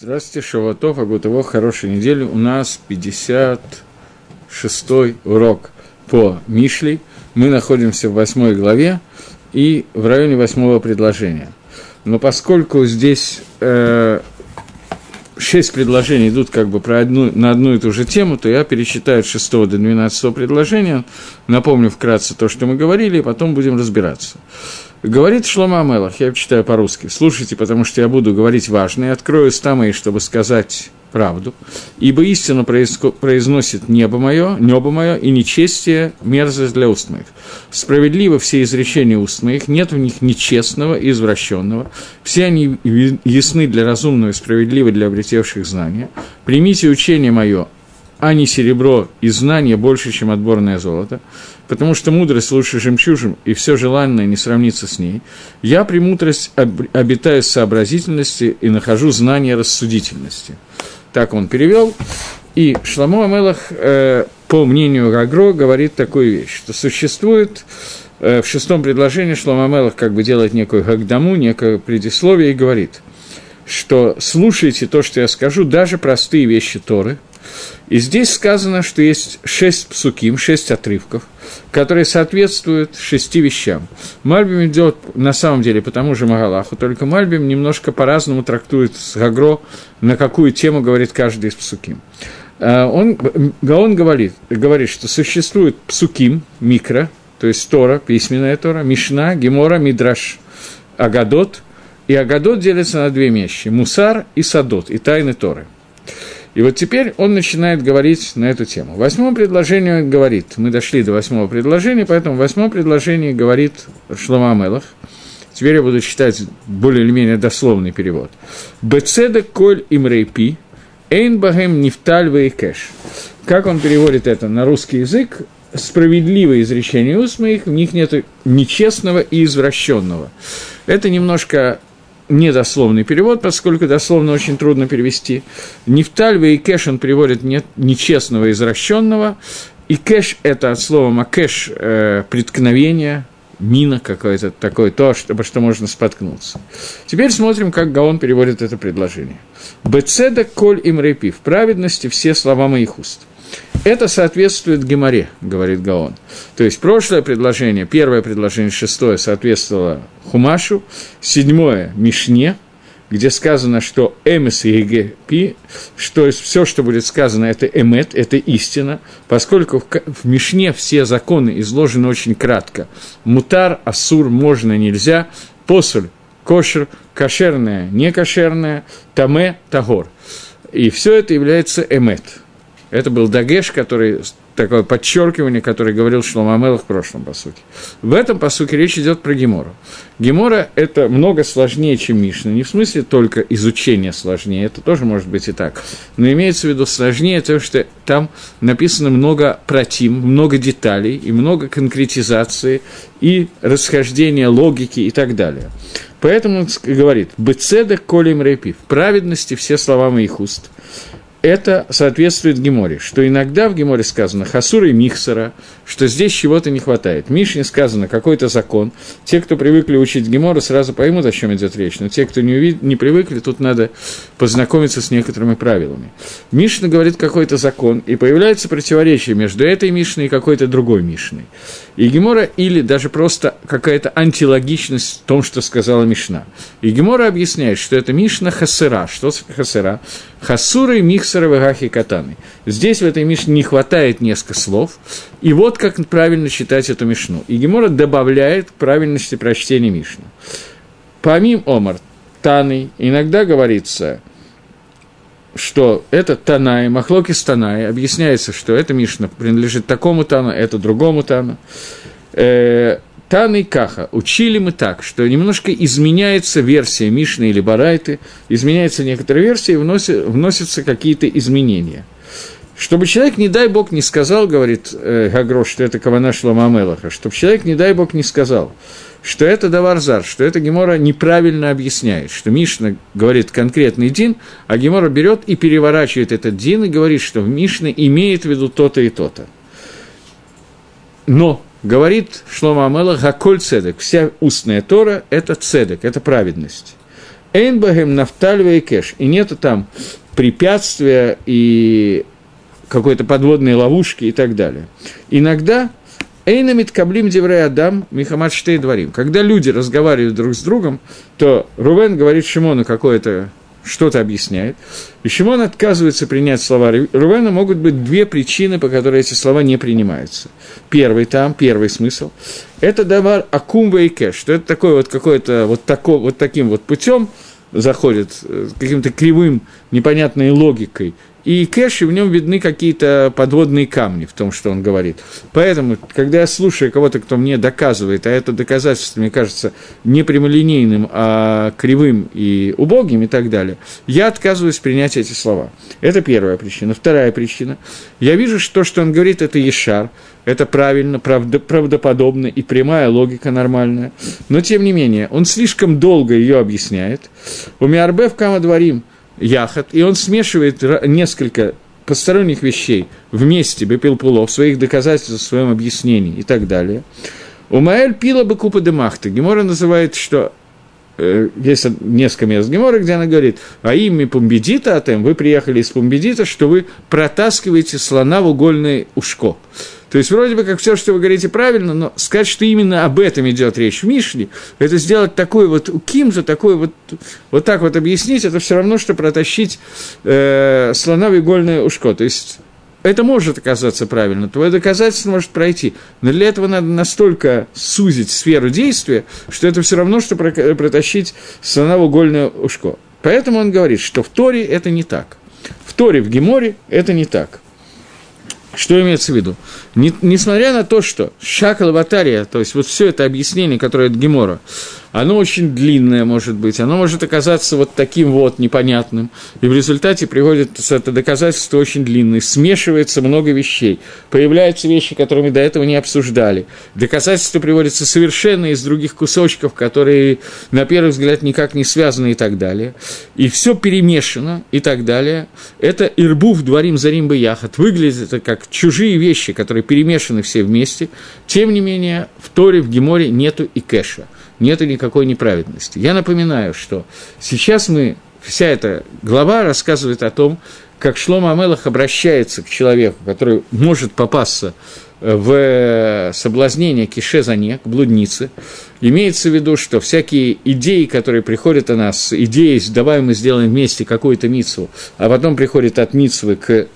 Здравствуйте, Шаватов, Агутово, хорошей недели. У нас 56-й урок по Мишли. Мы находимся в восьмой главе и в районе восьмого предложения. Но поскольку здесь э, шесть предложений идут как бы про одну, на одну и ту же тему, то я перечитаю от 6 до 12 предложения, напомню вкратце то, что мы говорили, и потом будем разбираться. Говорит Шлома Амелах, я читаю по-русски, слушайте, потому что я буду говорить важное, открою уста мои, чтобы сказать правду, ибо истину произносит небо мое, небо мое, и нечестие – мерзость для уст моих. Справедливо все изречения уст моих, нет в них нечестного и извращенного, все они ясны для разумного и справедливы для обретевших знания. Примите учение мое, а не серебро и знание больше, чем отборное золото, потому что мудрость лучше жемчужин, и все желанное не сравнится с ней. Я при мудрость обитаю сообразительности и нахожу знание рассудительности. Так он перевел. И Шламо Амелах, э, по мнению Гагро, говорит такую вещь, что существует э, в шестом предложении Шламо Амелах как бы делает некую гагдаму, некое предисловие и говорит, что слушайте то, что я скажу, даже простые вещи Торы – и здесь сказано, что есть шесть псуким, шесть отрывков, которые соответствуют шести вещам. Мальбим идет на самом деле по тому же Магалаху, только Мальбим немножко по-разному трактует с Гагро, на какую тему говорит каждый из псуким. А, он, Гаон говорит, говорит, что существует псуким, микро, то есть Тора, письменная Тора, Мишна, Гемора, Мидраш, Агадот. И Агадот делится на две вещи – Мусар и Садот, и тайны Торы – и вот теперь он начинает говорить на эту тему. Восьмое предложение говорит, мы дошли до восьмого предложения, поэтому восьмое предложение говорит Шлома Амелах. Теперь я буду читать более или менее дословный перевод. «Бецедек коль имрейпи, эйн багем нефталь кэш». Как он переводит это на русский язык? Справедливое изречение уст моих, в них нет нечестного и извращенного. Это немножко недословный перевод, поскольку дословно очень трудно перевести. Нефтальва и кэш он переводит не, нечестного, извращенного. И кэш – это от слова макэш э, – преткновение, мина какое-то такое, то, чтобы что можно споткнуться. Теперь смотрим, как Гаон переводит это предложение. «Бецеда коль им репи» – в праведности все слова моих уст – это соответствует Геморе, говорит Гаон. То есть прошлое предложение, первое предложение, шестое, соответствовало Хумашу, седьмое – Мишне, где сказано, что эмес и егепи, что все, что будет сказано, это эмет, это истина, поскольку в, Мишне все законы изложены очень кратко. Мутар, асур, можно, нельзя, посуль, кошер, кошерное, некошерное, таме, тагор. И все это является эмет – это был Дагеш, который, такое подчеркивание, которое говорил Шлома Амелах в прошлом посуке. В этом посуке речь идет про Гемору. Гемора – это много сложнее, чем Мишна. Не в смысле только изучения сложнее, это тоже может быть и так. Но имеется в виду сложнее то, что там написано много протим, много деталей и много конкретизации и расхождения логики и так далее. Поэтому он говорит «Бецеда колем репи» – в праведности все слова моих уст – это соответствует Геморе, что иногда в Геморе сказано «хасура и михсера», что здесь чего-то не хватает. В Мишне сказано какой-то закон. Те, кто привыкли учить Гемору, сразу поймут, о чем идет речь, но те, кто не, увид... не привыкли, тут надо познакомиться с некоторыми правилами. Мишна говорит какой-то закон, и появляется противоречие между этой Мишной и какой-то другой Мишной. И Гемора или даже просто какая-то антилогичность в том, что сказала Мишна. И Гемора объясняет, что это Мишна хасера. Что хасера? Хасуры, миксеры, вагахи, катаны. Здесь в этой Мишне не хватает несколько слов. И вот как правильно читать эту Мишну. И Гемора добавляет к правильности прочтения Мишны. Помим Омар, Таны, иногда говорится, что это Танай, Махлокис Танай, объясняется, что эта Мишна принадлежит такому Тану, это другому Тану. Э, Таны и Каха. Учили мы так, что немножко изменяется версия Мишны или Барайты, изменяется некоторая версия и вносит, вносятся какие-то изменения. Чтобы человек, не дай бог, не сказал, говорит э, Гагрош, что это Кавана Шлома Амелаха, чтобы человек, не дай бог, не сказал, что это Даварзар, что это Гемора неправильно объясняет, что Мишна говорит конкретный дин, а Гемора берет и переворачивает этот дин и говорит, что в Мишне имеет в виду то-то и то-то. Но говорит Шлома Амела, Гаколь Цедек, вся устная Тора – это Цедек, это праведность. Эйнбагем, Нафтальва и Кэш. И нету там препятствия и какой-то подводной ловушки и так далее. Иногда Эйнамит каблим деврей Адам Михамад Штей дворим. Когда люди разговаривают друг с другом, то Рувен говорит Шимону какое-то что-то объясняет, и Шимон отказывается принять слова Рувена, могут быть две причины, по которой эти слова не принимаются. Первый там, первый смысл, это давар акумба и что это такое вот какое-то вот, тако, вот таким вот путем заходит, э, каким-то кривым, непонятной логикой, и кэш, и в нем видны какие-то подводные камни в том, что он говорит. Поэтому, когда я слушаю кого-то, кто мне доказывает, а это доказательство, мне кажется, не прямолинейным, а кривым и убогим и так далее, я отказываюсь принять эти слова. Это первая причина. Вторая причина. Я вижу, что то, что он говорит, это ешар, это правильно, правдоподобно и прямая логика нормальная. Но, тем не менее, он слишком долго ее объясняет. У Миарбев Кама дворим – яхот, и он смешивает несколько посторонних вещей вместе, Бепилпуло, в своих доказательствах, в своем объяснении и так далее. У Маэль пила бы купа демахта. Гемора называет, что э, есть несколько мест Гемора, где она говорит, а имя Пумбедита, а тем вы приехали из Пумбедита, что вы протаскиваете слона в угольное ушко. То есть, вроде бы, как все, что вы говорите, правильно, но сказать, что именно об этом идет речь в Мишле, это сделать такой вот у Кимза, такой вот, вот так вот объяснить, это все равно, что протащить э, слона в игольное ушко. То есть, это может оказаться правильно, твое доказательство может пройти, но для этого надо настолько сузить сферу действия, что это все равно, что протащить слона в угольное ушко. Поэтому он говорит, что в Торе это не так. В Торе, в Геморе это не так. Что имеется в виду? Не, несмотря на то, что шакал батария, то есть вот все это объяснение, которое от Гемора, оно очень длинное может быть, оно может оказаться вот таким вот непонятным, и в результате приходит это доказательство очень длинное, смешивается много вещей, появляются вещи, которые мы до этого не обсуждали, доказательства приводятся совершенно из других кусочков, которые на первый взгляд никак не связаны и так далее, и все перемешано и так далее, это ирбув дворим зарим бы яхат, выглядит это как чужие вещи, которые перемешаны все вместе, тем не менее в Торе, в Геморе нету и кэша – нет никакой неправедности. Я напоминаю, что сейчас мы, вся эта глава рассказывает о том, как Шлома Амелах обращается к человеку, который может попасться э, в соблазнение кишезане, к блуднице. Имеется в виду, что всякие идеи, которые приходят о нас, идеи, давай мы сделаем вместе какую-то мицу, а потом приходит от мицвы к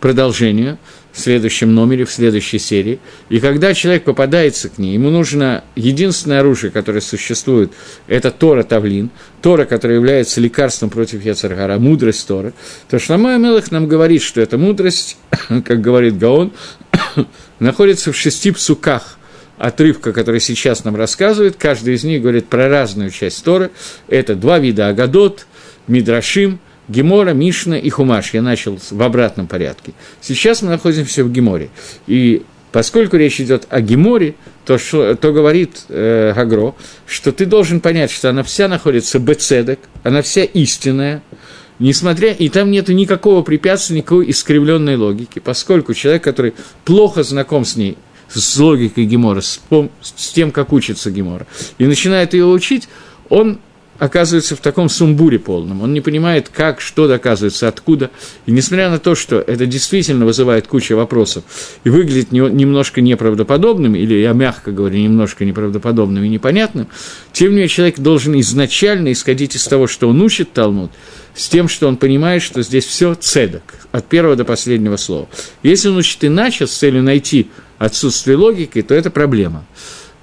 продолжению – в следующем номере, в следующей серии. И когда человек попадается к ней, ему нужно единственное оружие, которое существует, это Тора Тавлин, Тора, которая является лекарством против Яцергара, мудрость Тора, то Шламай Мелах нам говорит, что эта мудрость, как говорит Гаон, находится в шести псуках – отрывка, который сейчас нам рассказывает, каждый из них говорит про разную часть Торы. Это два вида Агадот, Мидрашим – Гемора, Мишна и Хумаш. Я начал в обратном порядке. Сейчас мы находимся в Геморе. И поскольку речь идет о Геморе, то, что, то говорит э, Гагро, что ты должен понять, что она вся находится бецедек, она вся истинная, несмотря, и там нет никакого препятствия, никакой искривленной логики, поскольку человек, который плохо знаком с ней, с логикой Гемора, с, с тем, как учится Гемора, и начинает ее учить, он оказывается в таком сумбуре полном. Он не понимает, как, что доказывается, откуда. И несмотря на то, что это действительно вызывает кучу вопросов и выглядит не, немножко неправдоподобным, или я мягко говорю, немножко неправдоподобным и непонятным, тем не менее человек должен изначально исходить из того, что он учит Талмуд, с тем, что он понимает, что здесь все цедок, от первого до последнего слова. Если он учит иначе, с целью найти отсутствие логики, то это проблема.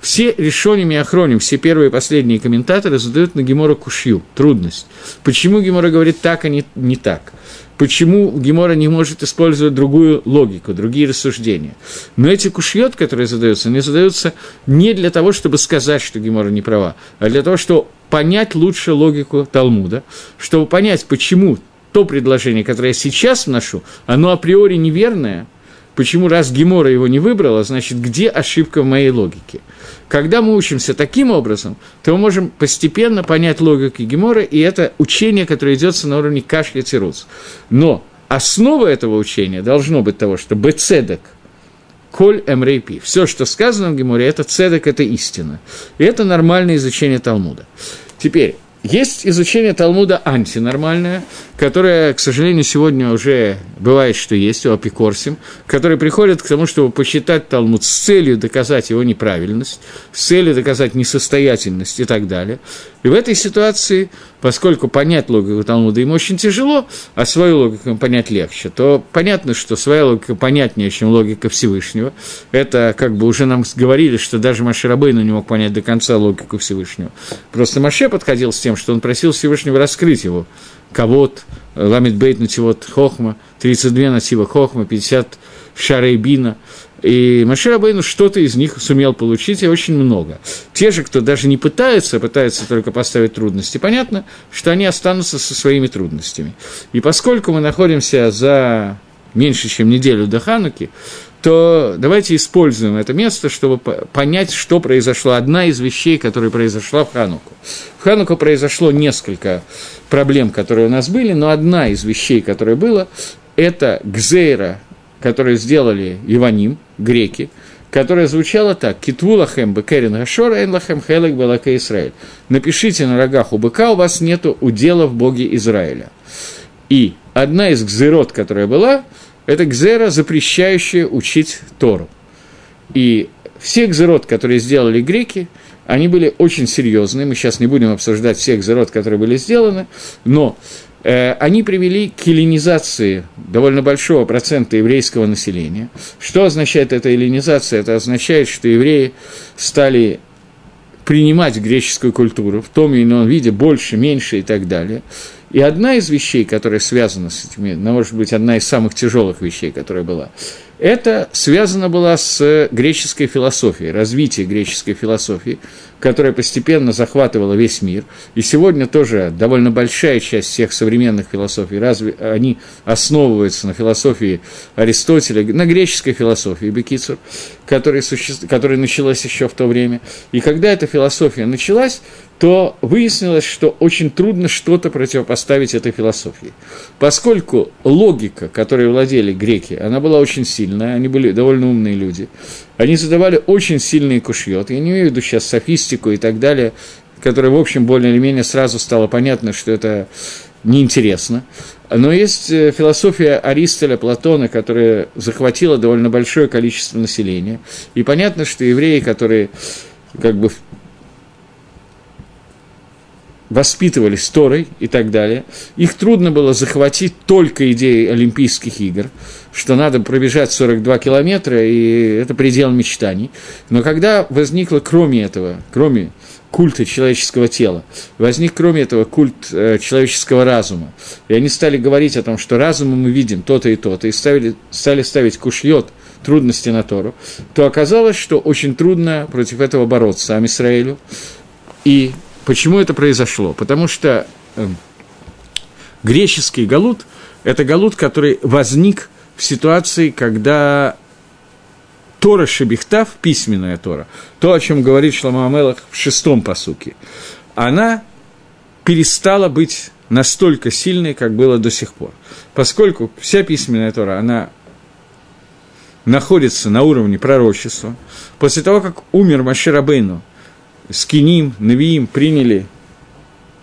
Все решениями охроним, все первые и последние комментаторы задают на Гемора кушью, трудность. Почему Гемора говорит так, а не, не так? Почему Гемора не может использовать другую логику, другие рассуждения? Но эти кушьет, которые задаются, они задаются не для того, чтобы сказать, что Гемора не права, а для того, чтобы понять лучше логику Талмуда, чтобы понять, почему то предложение, которое я сейчас вношу, оно априори неверное – Почему раз Гемора его не выбрала, значит, где ошибка в моей логике? Когда мы учимся таким образом, то мы можем постепенно понять логику Гемора, и это учение, которое идет на уровне кашля тирус. Но основа этого учения должно быть того, что бецедек, коль эмрейпи, все, что сказано в Геморе, это цедек, это истина. И это нормальное изучение Талмуда. Теперь, есть изучение Талмуда антинормальное, которое, к сожалению, сегодня уже бывает, что есть у Апикорсим, который приходит к тому, чтобы посчитать Талмуд с целью доказать его неправильность, с целью доказать несостоятельность и так далее. И в этой ситуации, поскольку понять логику Талмуда им очень тяжело, а свою логику им понять легче, то понятно, что своя логика понятнее, чем логика Всевышнего. Это как бы уже нам говорили, что даже Маширабейну не мог понять до конца логику Всевышнего. Просто Маше подходил с тем, что он просил Всевышнего раскрыть его Кавод, Ламит Бейт Нативот Хохма, 32 Натива Хохма, 50 Шарей Бина. И Машир Абейну что-то из них сумел получить, и очень много. Те же, кто даже не пытается, пытаются только поставить трудности, понятно, что они останутся со своими трудностями. И поскольку мы находимся за меньше, чем неделю до Хануки, то давайте используем это место, чтобы понять, что произошло. Одна из вещей, которая произошла в Хануку. В Хануку произошло несколько проблем, которые у нас были, но одна из вещей, которая была, это Гзейра, которую сделали Иваним, греки, которая звучала так. «Китву лахем бекерин гашор, эн лахем хелек балака Израиль». Напишите на рогах у быка, у вас нету удела в Боге Израиля. И одна из гзерот, которая была, это гзера, запрещающая учить Тору. И все гзерот, которые сделали греки, они были очень серьезные. Мы сейчас не будем обсуждать всех гзерот, которые были сделаны, но они привели к эллинизации довольно большого процента еврейского населения. Что означает эта эллинизация? Это означает, что евреи стали принимать греческую культуру в том или ином виде, больше, меньше и так далее – и одна из вещей, которая связана с этими, ну, может быть, одна из самых тяжелых вещей, которая была, это связано было с греческой философией, развитием греческой философии, которая постепенно захватывала весь мир. И сегодня тоже довольно большая часть всех современных философий, разве они основываются на философии Аристотеля, на греческой философии Бекицур, которая, суще... которая началась еще в то время. И когда эта философия началась, то выяснилось, что очень трудно что-то противопоставить этой философии. Поскольку логика, которой владели греки, она была очень сильная, они были довольно умные люди, они задавали очень сильные кушьет, я не имею в виду сейчас софистику и так далее, которая, в общем, более или менее сразу стало понятно, что это неинтересно. Но есть э, философия Аристоля, Платона, которая захватила довольно большое количество населения. И понятно, что евреи, которые как бы воспитывались Торой и так далее. Их трудно было захватить только идеей Олимпийских игр, что надо пробежать 42 километра, и это предел мечтаний. Но когда возникло, кроме этого, кроме культа человеческого тела, возник, кроме этого, культ э, человеческого разума, и они стали говорить о том, что разумом мы видим то-то и то-то, и ставили, стали ставить кушьет, трудности на Тору, то оказалось, что очень трудно против этого бороться Амисраилю, и Почему это произошло? Потому что э, греческий галут – это галут, который возник в ситуации, когда Тора Шебихтав, письменная Тора, то, о чем говорит Шлама Амелах в шестом посуке, она перестала быть настолько сильной, как было до сих пор. Поскольку вся письменная Тора, она находится на уровне пророчества, после того, как умер Маширабейну, Скиним, Навиим приняли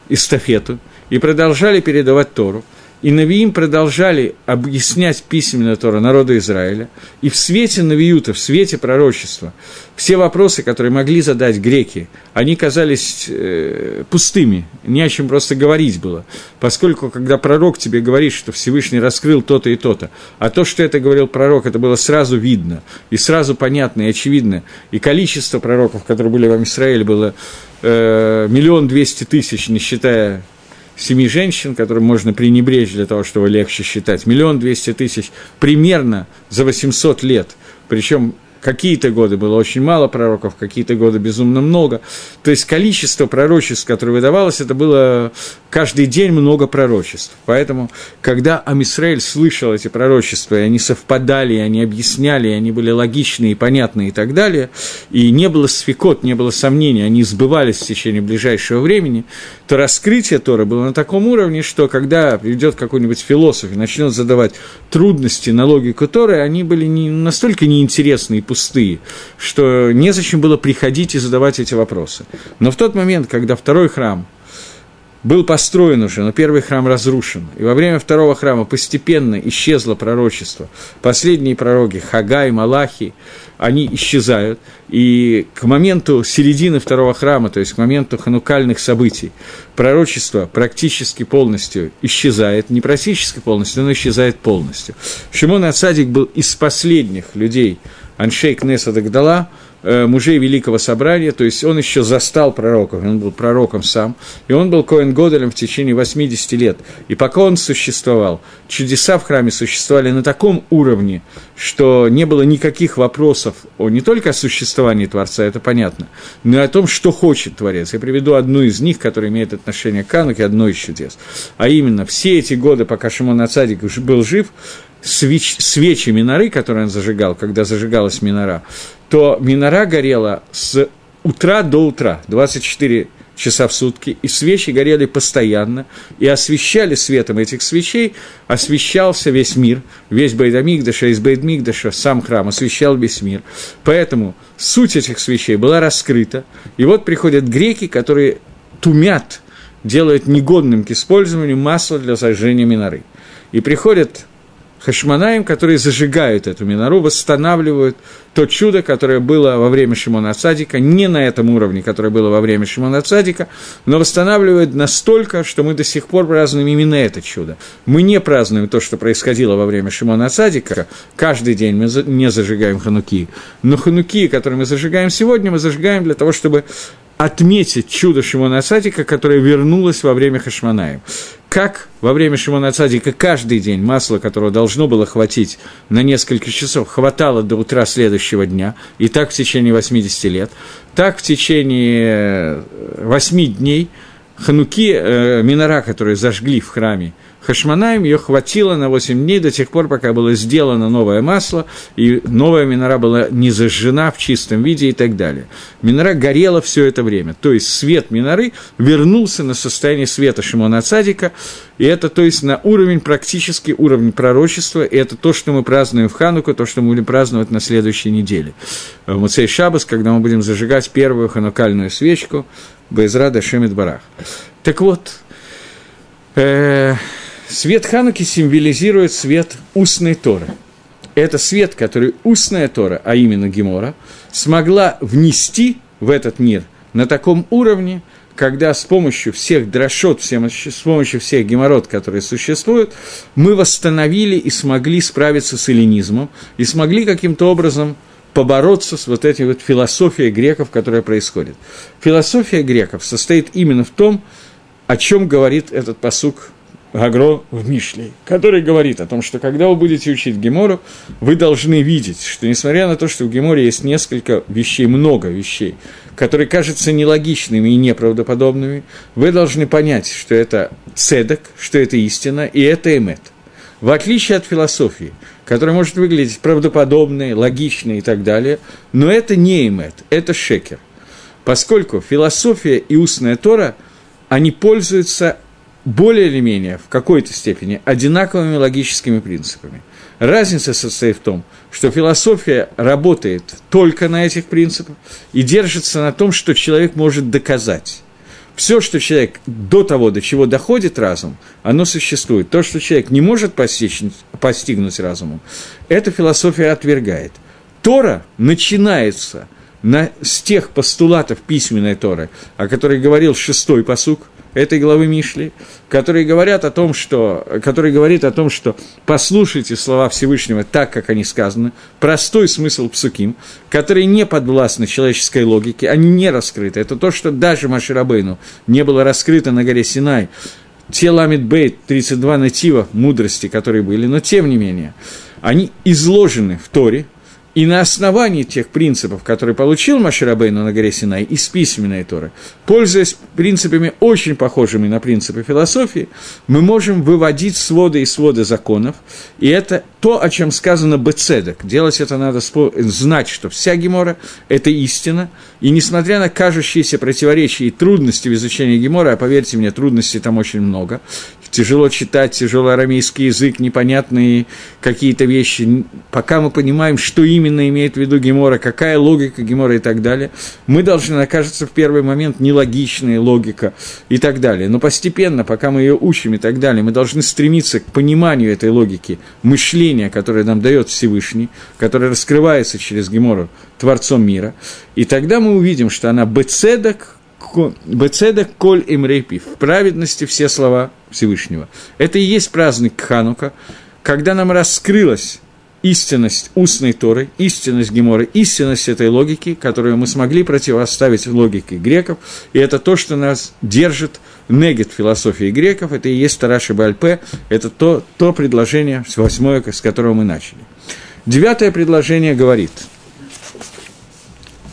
эстафету и продолжали передавать Тору – и Навиим продолжали объяснять письменно Тора народу Израиля, и в свете Навиюта, в свете пророчества, все вопросы, которые могли задать греки, они казались э, пустыми, не о чем просто говорить было, поскольку, когда пророк тебе говорит, что Всевышний раскрыл то-то и то-то, а то, что это говорил пророк, это было сразу видно, и сразу понятно, и очевидно, и количество пророков, которые были в Израиле, было э, миллион двести тысяч, не считая семи женщин, которым можно пренебречь для того, чтобы легче считать, миллион двести тысяч примерно за 800 лет. Причем Какие-то годы было очень мало пророков, какие-то годы безумно много. То есть количество пророчеств, которое выдавалось, это было каждый день много пророчеств. Поэтому, когда Амисраэль слышал эти пророчества, и они совпадали, и они объясняли, и они были логичные, и понятные и так далее, и не было сфикот, не было сомнений, они сбывались в течение ближайшего времени, то раскрытие Тора было на таком уровне, что когда придет какой-нибудь философ и начнет задавать трудности на логику Торы, они были не, настолько неинтересны и пустые, что незачем было приходить и задавать эти вопросы. Но в тот момент, когда второй храм был построен уже, но первый храм разрушен. И во время второго храма постепенно исчезло пророчество. Последние пророки, Хагай, Малахи, они исчезают. И к моменту середины второго храма, то есть к моменту ханукальных событий, пророчество практически полностью исчезает. Не практически полностью, но исчезает полностью. Шимон Ацадик был из последних людей, Аншей Кнеса Дагдала – Э, мужей Великого Собрания, то есть он еще застал пророков, он был пророком сам, и он был Коэн Годелем в течение 80 лет. И пока он существовал, чудеса в храме существовали на таком уровне, что не было никаких вопросов о не только о существовании Творца, это понятно, но и о том, что хочет Творец. Я приведу одну из них, которая имеет отношение к Кануке, одно из чудес. А именно, все эти годы, пока Шимон Ацадик был жив, свеч, свечи миноры, которые он зажигал, когда зажигалась минора, то минора горела с утра до утра, 24 часа в сутки, и свечи горели постоянно, и освещали светом этих свечей, освещался весь мир, весь Байдамигдаша, из Байдмигдаша, сам храм освещал весь мир. Поэтому суть этих свечей была раскрыта, и вот приходят греки, которые тумят, делают негодным к использованию масло для зажжения миноры. И приходят хашманаем, которые зажигают эту минору, восстанавливают то чудо, которое было во время Шимона Цадика, не на этом уровне, которое было во время Шимона Цадика, но восстанавливают настолько, что мы до сих пор празднуем именно это чудо. Мы не празднуем то, что происходило во время Шимона Цадика, каждый день мы не зажигаем хануки, но хануки, которые мы зажигаем сегодня, мы зажигаем для того, чтобы отметить чудо Шимона Цадика, которое вернулось во время Хашманаем как во время Шимона Цадика каждый день масло, которого должно было хватить на несколько часов, хватало до утра следующего дня, и так в течение 80 лет, так в течение 8 дней хануки, э, минора, которые зажгли в храме – Хашманаем ее хватило на 8 дней до тех пор, пока было сделано новое масло, и новая минора была не зажжена в чистом виде и так далее. Минора горела все это время. То есть свет миноры вернулся на состояние света Шимона Цадика, и это, то есть, на уровень, практически уровень пророчества, и это то, что мы празднуем в Хануку, то, что мы будем праздновать на следующей неделе. В Муцей Шабас, когда мы будем зажигать первую ханукальную свечку, Байзра Дашемит Барах. Так вот, э, Свет Хануки символизирует свет устной Торы. Это свет, который устная Тора, а именно Гемора, смогла внести в этот мир на таком уровне, когда с помощью всех дрошот, с помощью всех геморрот, которые существуют, мы восстановили и смогли справиться с эллинизмом, и смогли каким-то образом побороться с вот этой вот философией греков, которая происходит. Философия греков состоит именно в том, о чем говорит этот посук Гагро в Мишле, который говорит о том, что когда вы будете учить Гемору, вы должны видеть, что несмотря на то, что в Геморе есть несколько вещей, много вещей, которые кажутся нелогичными и неправдоподобными, вы должны понять, что это седок, что это истина, и это эмет. В отличие от философии, которая может выглядеть правдоподобной, логичной и так далее, но это не эмет, это шекер. Поскольку философия и устная Тора, они пользуются более или менее, в какой-то степени, одинаковыми логическими принципами. Разница состоит в том, что философия работает только на этих принципах и держится на том, что человек может доказать. Все, что человек до того, до чего доходит разум, оно существует. То, что человек не может постичь, постигнуть разумом, эта философия отвергает. Тора начинается на, с тех постулатов письменной Торы, о которых говорил шестой посук – этой главы Мишли, которые говорят о том, что, который говорит о том, что послушайте слова Всевышнего так, как они сказаны, простой смысл псуким, которые не подвластны человеческой логике, они не раскрыты. Это то, что даже Маширабейну не было раскрыто на горе Синай, те ламит бейт, 32 натива мудрости, которые были, но тем не менее, они изложены в Торе, и на основании тех принципов, которые получил Маширабейну на горе Синай из письменной Торы, пользуясь принципами, очень похожими на принципы философии, мы можем выводить своды и своды законов, и это то, о чем сказано бецедек. Делать это надо знать, что вся Гемора – это истина, и несмотря на кажущиеся противоречия и трудности в изучении Гемора, а поверьте мне, трудностей там очень много, тяжело читать, тяжелый арамейский язык, непонятные какие-то вещи, пока мы понимаем, что именно именно имеет в виду Гемора, какая логика Гемора и так далее. Мы должны, окажется в первый момент нелогичная логика и так далее. Но постепенно, пока мы ее учим и так далее, мы должны стремиться к пониманию этой логики, мышления, которое нам дает Всевышний, которое раскрывается через Гемору Творцом мира. И тогда мы увидим, что она бецедок, Бецедек коль имрейпив. В праведности все слова Всевышнего. Это и есть праздник Ханука, когда нам раскрылась истинность устной Торы, истинность Геморы, истинность этой логики, которую мы смогли противоставить логике греков, и это то, что нас держит негет философии греков, это и есть Тараши Бальпе, это то, то предложение, восьмое, с которого мы начали. Девятое предложение говорит,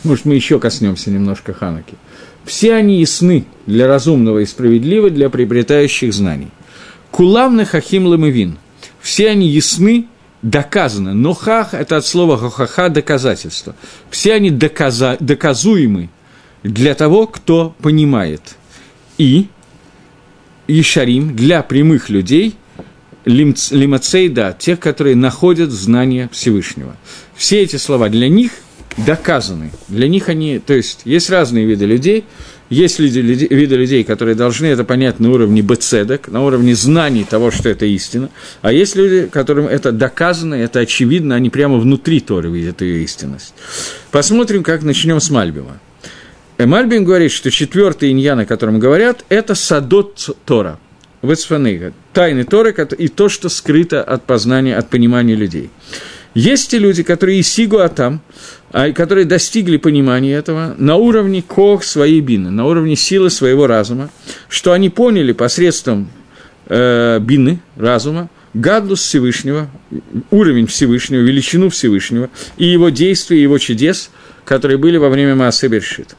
может, мы еще коснемся немножко Хануки. Все они ясны для разумного и справедливы для приобретающих знаний. Кулавны хахим ламывин. Все они ясны, доказаны. Но хах – это от слова хахаха – доказательство. Все они доказа, доказуемы для того, кто понимает. И Ешарим для прямых людей – лимацей, да, тех, которые находят знания Всевышнего. Все эти слова для них доказаны. Для них они, то есть, есть разные виды людей, есть люди, виды людей, которые должны это понять на уровне бецедок, на уровне знаний того, что это истина, а есть люди, которым это доказано, это очевидно, они прямо внутри Торы видят ее истинность. Посмотрим, как начнем с Мальбима. Э, Мальбим говорит, что четвертый иньян, о котором говорят, это садот Тора, Вецфаныга, тайны Торы и то, что скрыто от познания, от понимания людей. Есть те люди, которые и сигу атам, а, которые достигли понимания этого на уровне кох своей бины, на уровне силы своего разума, что они поняли посредством э, бины, разума, гадлус Всевышнего, уровень Всевышнего, величину Всевышнего и его действия, его чудес, которые были во время Маасе Бершит.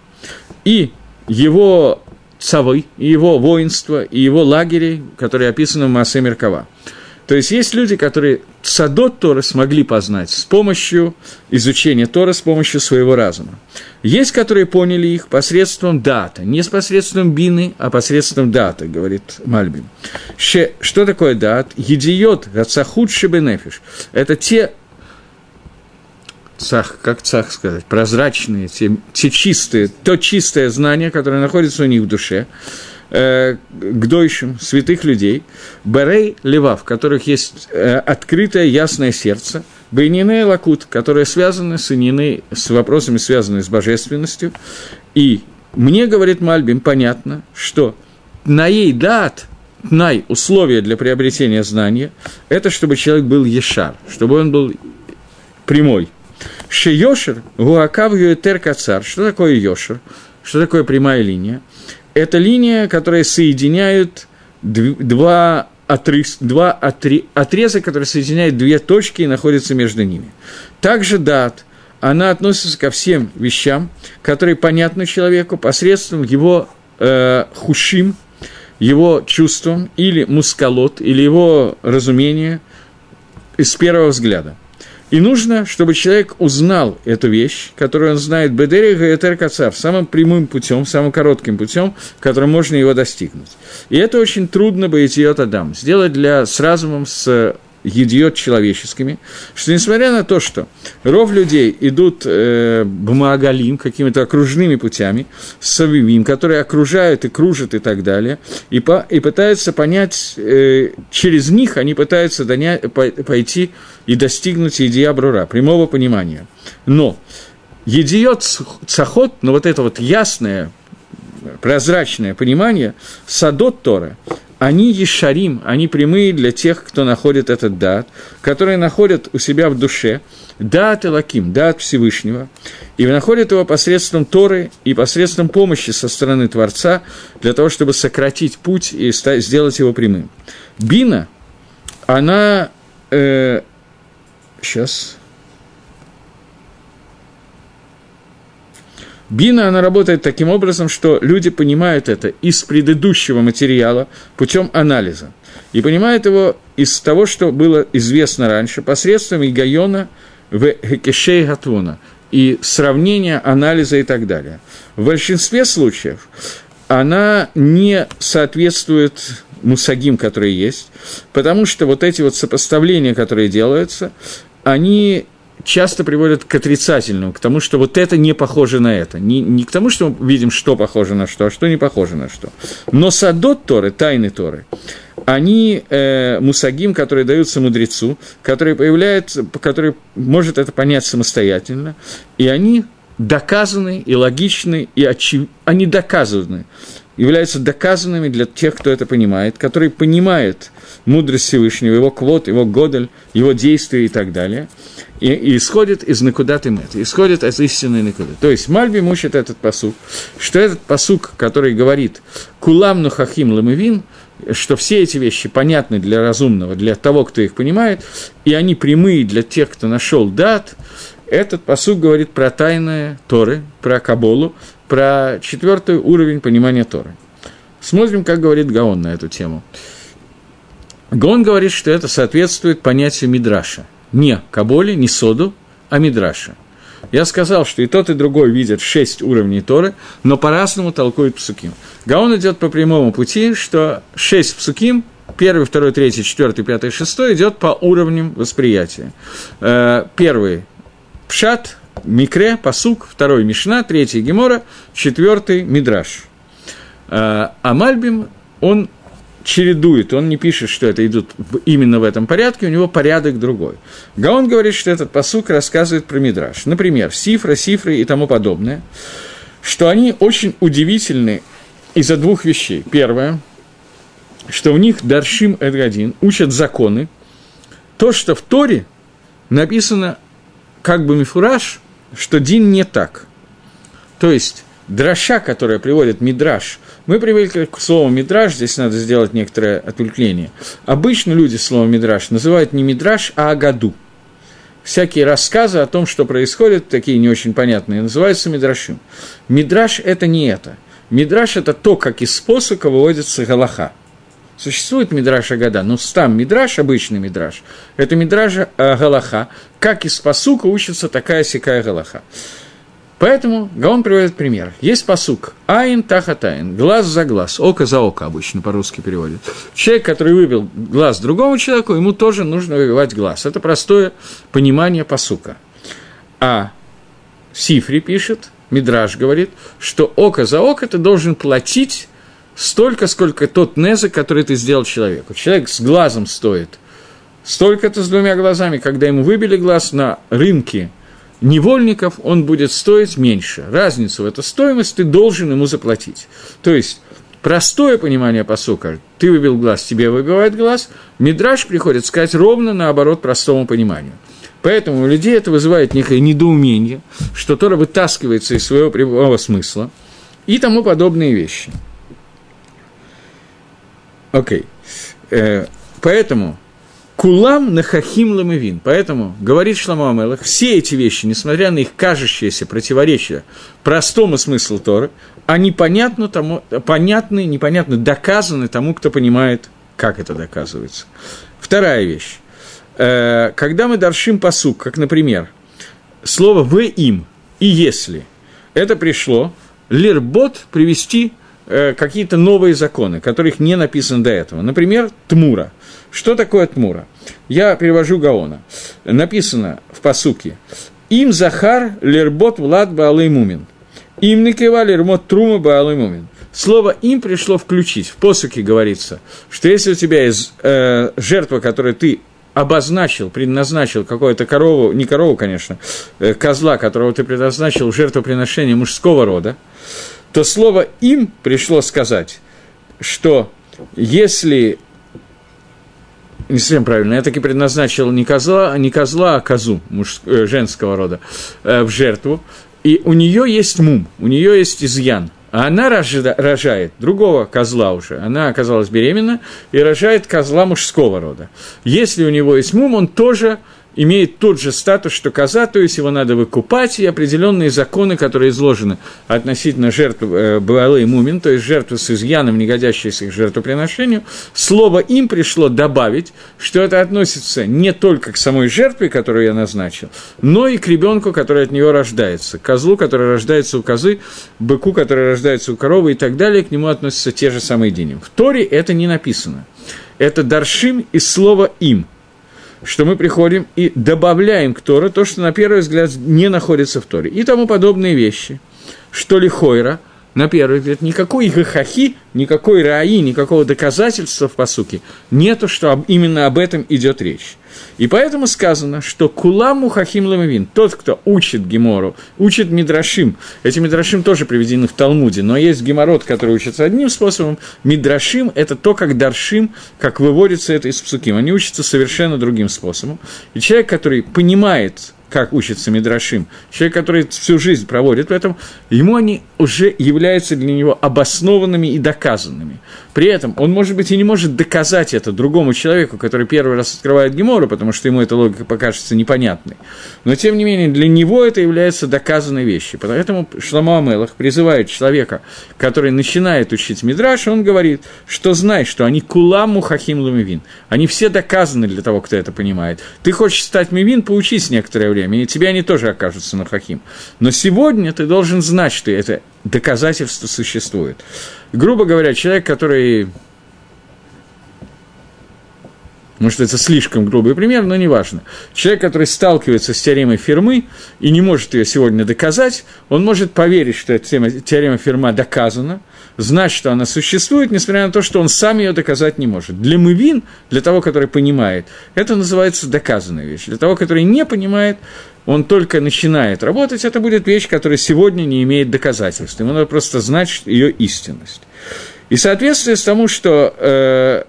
И его цавы, и его воинство, и его лагерей, которые описаны в Маасе Меркава. То есть есть люди, которые садот Тора смогли познать с помощью изучения Тора, с помощью своего разума. Есть, которые поняли их посредством дата, не с посредством бины, а посредством дата, говорит Мальбим. Что такое дат? Едиот, гацахуд шебенефиш. Это те цах, как цах сказать, прозрачные, те, те чистые, то чистое знание, которое находится у них в душе, э, к дойшим, святых людей, Берей Лева, в которых есть э, открытое, ясное сердце, Бейнины Лакут, которые связаны с, инины, с вопросами, связанными с божественностью. И мне, говорит Мальбим, понятно, что наей дат, най, условия для приобретения знания, это чтобы человек был ешар, чтобы он был прямой. Шейошер, гуакав юэтер кацар. Что такое йошер? Что такое прямая линия? Это линия, которая соединяет два, отрез, два отре, отреза, которые соединяют две точки и находятся между ними. Также дат, она относится ко всем вещам, которые понятны человеку посредством его э, хушим, его чувством или мускалот, или его разумения с первого взгляда. И нужно, чтобы человек узнал эту вещь, которую он знает Бедерига и Теркацав, самым прямым путем, самым коротким путем, которым можно его достигнуть. И это очень трудно быть ее Адам. Сделать для, с разумом, с едиот человеческими, что несмотря на то, что ров людей идут э, бумагалим, какими-то окружными путями, савивим, которые окружают и кружат и так далее, и, по, и пытаются понять, э, через них они пытаются доня, по, пойти и достигнуть идея брура, прямого понимания. Но едиот цахот, но вот это вот ясное, прозрачное понимание, садот Тора, они ешарим, они прямые для тех, кто находит этот дат, которые находят у себя в душе дат Элаким, дат Всевышнего, и находят его посредством Торы и посредством помощи со стороны Творца для того, чтобы сократить путь и сделать его прямым. Бина, она... Э, сейчас... Бина, она работает таким образом, что люди понимают это из предыдущего материала путем анализа. И понимают его из того, что было известно раньше, посредством Игайона в Хекешей Гатвона и сравнения, анализа и так далее. В большинстве случаев она не соответствует мусагим, которые есть, потому что вот эти вот сопоставления, которые делаются, они часто приводят к отрицательному, к тому, что вот это не похоже на это. Не, не к тому, что мы видим, что похоже на что, а что не похоже на что. Но садот Торы, тайны Торы, они э, мусагим, которые даются мудрецу, который появляется, который может это понять самостоятельно, и они доказаны и логичны, и очев... они доказаны, являются доказанными для тех, кто это понимает, который понимает мудрость Всевышнего, его квот, его годель, его действия и так далее, и, и исходит из накудат имет, исходит из истинной накуды. То есть Мальби мучит этот посук, что этот посук, который говорит «кулам нухахим ламевин», что все эти вещи понятны для разумного, для того, кто их понимает, и они прямые для тех, кто нашел дат, этот посуд говорит про тайные Торы, про Каболу, про четвертый уровень понимания Торы. Смотрим, как говорит Гаон на эту тему. Гаон говорит, что это соответствует понятию Мидраша. Не Каболе, не Соду, а Мидраша. Я сказал, что и тот, и другой видят шесть уровней Торы, но по-разному толкуют псуким. Гаон идет по прямому пути, что шесть псуким первый, второй, третий, четвертый, пятый, шестой идет по уровням восприятия. Э, первый – пшат, микре, пасук, второй – мишна, третий – гемора, четвертый – мидраш. Э, а Мальбим, он чередует, он не пишет, что это идут именно в этом порядке, у него порядок другой. Гаон говорит, что этот посук рассказывает про Мидраш. Например, сифра, сифры и тому подобное, что они очень удивительны из-за двух вещей. Первое, что у них Даршим Эдгадин учат законы, то, что в Торе написано как бы мифураж, что Дин не так. То есть, драша, которая приводит Мидраш, мы привыкли к слову «мидраж», здесь надо сделать некоторое отвлечение. Обычно люди слово «мидраж» называют не «мидраж», а «агаду». Всякие рассказы о том, что происходит, такие не очень понятные, называются «мидрашим». Мидраж – это не это. Мидраж – это то, как из способа выводится галаха. Существует мидраж Агада, но там мидраж, обычный мидраж, это мидраж э, Галаха, как из посука учится такая сякая Галаха. Поэтому Гаон приводит пример. Есть посук «Айн тахатайн» – глаз за глаз, око за око обычно по-русски переводят. Человек, который выбил глаз другому человеку, ему тоже нужно выбивать глаз. Это простое понимание посука. А Сифри пишет, Мидраж говорит, что око за око ты должен платить столько, сколько тот незы, который ты сделал человеку. Человек с глазом стоит столько-то с двумя глазами, когда ему выбили глаз на рынке – невольников он будет стоить меньше. Разницу в эту стоимость ты должен ему заплатить. То есть, простое понимание посука, ты выбил глаз, тебе выбивает глаз, мидраж приходит сказать ровно наоборот простому пониманию. Поэтому у людей это вызывает некое недоумение, что Тора вытаскивается из своего прямого смысла и тому подобные вещи. Окей. Okay. Э, поэтому Кулам нахахим ламевин. Поэтому, говорит Шламу Амелах, все эти вещи, несмотря на их кажущееся противоречие простому смыслу Торы, они понятны, тому, понятны, непонятны, доказаны тому, кто понимает, как это доказывается. Вторая вещь. Э, когда мы даршим посук, как, например, слово «в им» и «если», это пришло лирбот привести какие-то новые законы, которых не написано до этого. Например, Тмура – что такое Тмура? Я перевожу Гаона. Написано в посуке. Им Захар лербот Влад Баалый Мумин. Им Никева лермот Трума Баалый Мумин. Слово «им» пришло включить. В посуке говорится, что если у тебя есть э, жертва, которую ты обозначил, предназначил какую-то корову, не корову, конечно, э, козла, которого ты предназначил жертвоприношение мужского рода, то слово «им» пришло сказать, что если не совсем правильно, я таки предназначил не козла, не козла а козу муж, э, женского рода э, в жертву, и у нее есть мум, у нее есть изъян, а она рожда, рожает другого козла уже, она оказалась беременна и рожает козла мужского рода. Если у него есть мум, он тоже имеет тот же статус, что коза, то есть его надо выкупать, и определенные законы, которые изложены относительно жертв э, Баалы и Мумин, то есть жертвы с изъяном, не годящиеся к жертвоприношению, слово им пришло добавить, что это относится не только к самой жертве, которую я назначил, но и к ребенку, который от нее рождается, козлу, который рождается у козы, быку, который рождается у коровы и так далее, к нему относятся те же самые дни. В Торе это не написано. Это даршим из слова «им», что мы приходим и добавляем к Торе то, что на первый взгляд не находится в Торе, и тому подобные вещи. Что ли Хойра – на первый взгляд, никакой гахахи, никакой раи, никакого доказательства в посуке нету, что об, именно об этом идет речь. И поэтому сказано, что куламу хахим ламавин, тот, кто учит Гемору, учит Мидрашим, эти Мидрашим тоже приведены в Талмуде, но есть Геморот, который учится одним способом, Мидрашим – это то, как Даршим, как выводится это из псуким, они учатся совершенно другим способом. И человек, который понимает как учится Мидрашим, человек, который всю жизнь проводит в этом, ему они уже являются для него обоснованными и доказанными. При этом он, может быть, и не может доказать это другому человеку, который первый раз открывает Гемору, потому что ему эта логика покажется непонятной. Но, тем не менее, для него это является доказанной вещью. Поэтому Шламу Амелах призывает человека, который начинает учить Мидраш, он говорит, что знай, что они куламу хахим лумивин. Они все доказаны для того, кто это понимает. Ты хочешь стать мивин, поучись некоторое время, и тебе они тоже окажутся на хахим. Но сегодня ты должен знать, что это доказательство существует. Грубо говоря, человек, который может, это слишком грубый пример, но неважно. Человек, который сталкивается с теоремой Фермы и не может ее сегодня доказать, он может поверить, что эта теорема Ферма доказана, знать, что она существует, несмотря на то, что он сам ее доказать не может. Для мывин, для того, который понимает, это называется доказанная вещь. Для того, который не понимает, он только начинает работать, это будет вещь, которая сегодня не имеет доказательств. Ему надо просто знать ее истинность. И соответствие с тому, что э,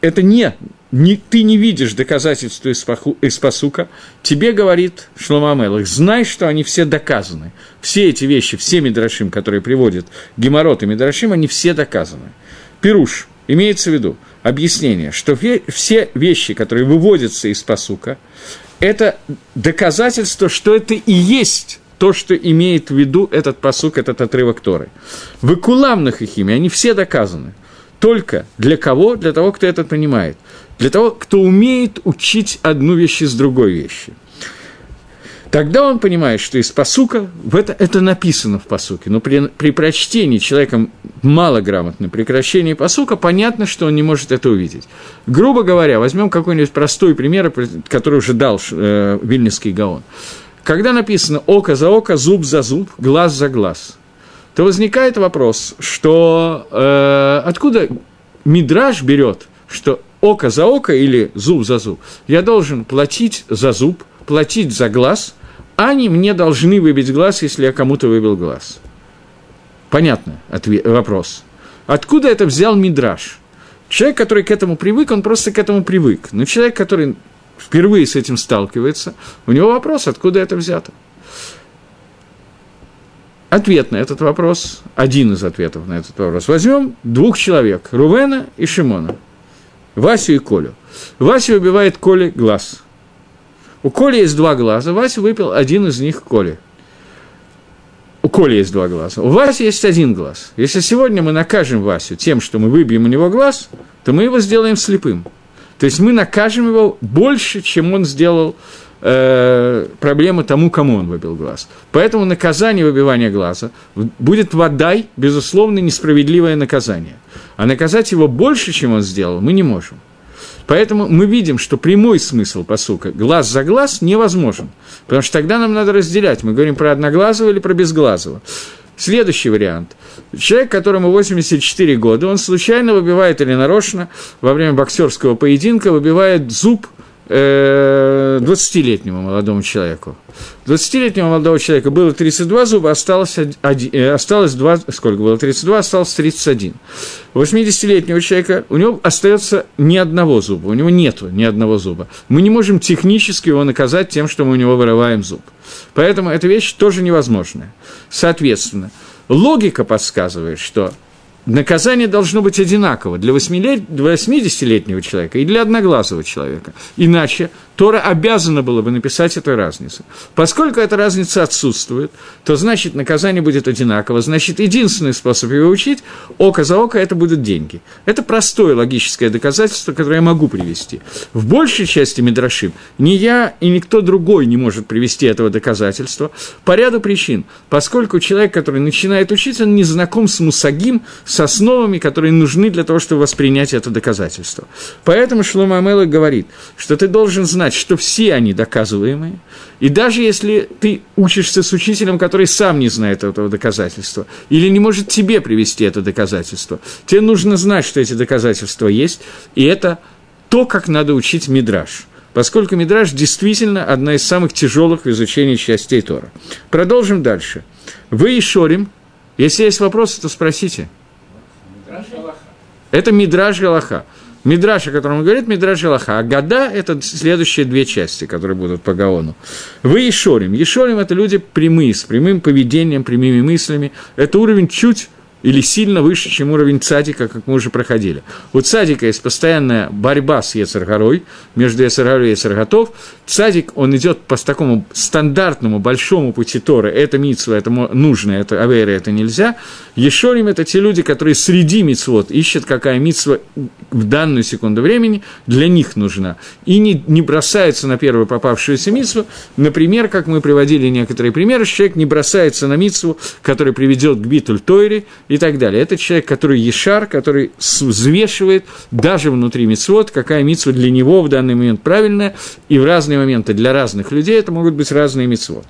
это не, не, ты не видишь доказательства из, паху, из посука, тебе говорит Шлома Мелах, знай, что они все доказаны. Все эти вещи, все Мидрашим, которые приводят Геморрот и Мидрашим, они все доказаны. Пируш, имеется в виду, объяснение, что все вещи, которые выводятся из посука, это доказательство, что это и есть то, что имеет в виду этот посук, этот отрывок Торы. В Икуламных их они все доказаны. Только для кого? Для того, кто это понимает. Для того, кто умеет учить одну вещь из другой вещи. Тогда он понимает, что из посука, это, это написано в посуке, но при, при прочтении человеком малограмотным, при прочтении посука, понятно, что он не может это увидеть. Грубо говоря, возьмем какой-нибудь простой пример, который уже дал э, Вильнинский Гаон. Когда написано «око за око, зуб за зуб, глаз за глаз», то возникает вопрос, что э, откуда Мидраж берет, что око за око или зуб за зуб, я должен платить за зуб, платить за глаз – они мне должны выбить глаз, если я кому-то выбил глаз. Понятно ответ, вопрос. Откуда это взял Мидраш? Человек, который к этому привык, он просто к этому привык. Но человек, который впервые с этим сталкивается, у него вопрос, откуда это взято. Ответ на этот вопрос, один из ответов на этот вопрос. Возьмем двух человек, Рувена и Шимона, Васю и Колю. Вася убивает Коле глаз – у Коли есть два глаза, Вася выпил один из них Коли. У Коли есть два глаза. У Васи есть один глаз. Если сегодня мы накажем Васю тем, что мы выбьем у него глаз, то мы его сделаем слепым. То есть мы накажем его больше, чем он сделал э, проблему тому, кому он выбил глаз. Поэтому наказание выбивания глаза будет водай, безусловно, несправедливое наказание. А наказать его больше, чем он сделал, мы не можем. Поэтому мы видим, что прямой смысл посука глаз за глаз невозможен, потому что тогда нам надо разделять, мы говорим про одноглазого или про безглазого. Следующий вариант. Человек, которому 84 года, он случайно выбивает или нарочно во время боксерского поединка выбивает зуб 20-летнему э, молодому человеку. 20-летнему молодого человека было 32 зуба, осталось, один, э, осталось 2, сколько было, 32, осталось 31. У 80-летнего человека у него остается ни одного зуба, у него нет ни одного зуба. Мы не можем технически его наказать тем, что мы у него вырываем зуб. Поэтому эта вещь тоже невозможная. Соответственно, логика подсказывает, что наказание должно быть одинаково для 80-летнего человека и для одноглазого человека. Иначе Тора обязана была бы написать эту разницу. Поскольку эта разница отсутствует, то значит наказание будет одинаково, значит единственный способ его учить – око за око – это будут деньги. Это простое логическое доказательство, которое я могу привести. В большей части Мидрашим ни я и никто другой не может привести этого доказательства по ряду причин. Поскольку человек, который начинает учить, он не знаком с мусагим, с основами, которые нужны для того, чтобы воспринять это доказательство. Поэтому Шлома Амела говорит, что ты должен знать, что все они доказываемые, и даже если ты учишься с учителем, который сам не знает этого доказательства, или не может тебе привести это доказательство, тебе нужно знать, что эти доказательства есть, и это то, как надо учить Мидраш поскольку Мидраш действительно одна из самых тяжелых в изучении частей Тора. Продолжим дальше. Вы и Шорим. Если есть вопросы, то спросите. Это Мидраш Галаха. Мидраш, о котором он говорит, Мидраш Галаха. А года – это следующие две части, которые будут по Гаону. Вы Ешорим. Ешорим – это люди прямые, с прямым поведением, прямыми мыслями. Это уровень чуть или сильно выше, чем уровень цадика, как мы уже проходили. У цадика есть постоянная борьба с Ецаргорой, между Ецаргорой и Ецарготов. Цадик, он идет по такому стандартному большому пути Торы. Это митсва, это нужно, это авейра, это нельзя. Ешорим – это те люди, которые среди митсвот ищут, какая митсва в данную секунду времени для них нужна. И не, не бросаются на первую попавшуюся митсву. Например, как мы приводили некоторые примеры, человек не бросается на митсву, который приведет к битуль Тойре, и так далее. Это человек, который ешар, который взвешивает даже внутри мицвод, какая мицва для него в данный момент правильная, и в разные моменты для разных людей это могут быть разные мицвод.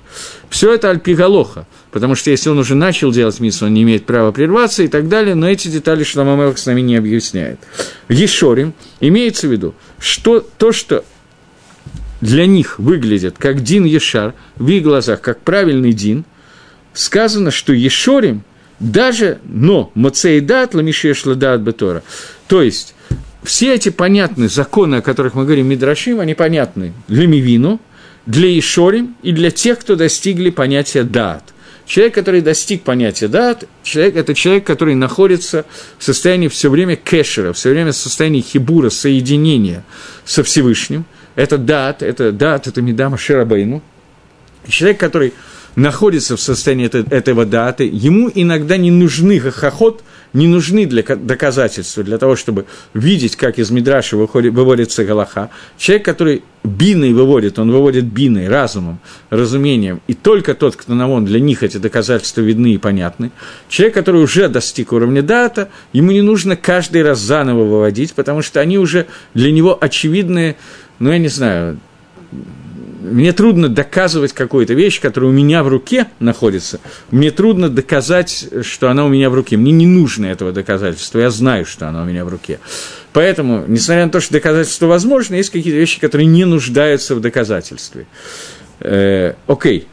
Все это альпигалоха, потому что если он уже начал делать мицву, он не имеет права прерваться и так далее, но эти детали Шламамелах с нами не объясняет. Ешорим имеется в виду, что то, что для них выглядит как Дин Ешар, в их глазах как правильный Дин, сказано, что Ешорим – даже, но Моцеидат Ламишеш Ладат Бетора. То есть, все эти понятные законы, о которых мы говорим Мидрашим, они понятны для Мивину, для Ишорим и для тех, кто достигли понятия дат. Человек, который достиг понятия дат, человек, это человек, который находится в состоянии все время кэшера, все время в состоянии хибура, соединения со Всевышним. Это дат, это дат, это Медама Шерабейну. Человек, который находится в состоянии это, этого даты, ему иногда не нужны хохот, не нужны для доказательства, для того, чтобы видеть, как из Мидраша выходит, выводится Галаха. Человек, который биной выводит, он выводит биной, разумом, разумением, и только тот, кто на он, для них эти доказательства видны и понятны. Человек, который уже достиг уровня дата, ему не нужно каждый раз заново выводить, потому что они уже для него очевидные, ну, я не знаю, мне трудно доказывать какую-то вещь, которая у меня в руке находится. Мне трудно доказать, что она у меня в руке. Мне не нужно этого доказательства. Я знаю, что она у меня в руке. Поэтому, несмотря на то, что доказательство возможно, есть какие-то вещи, которые не нуждаются в доказательстве. Э, окей.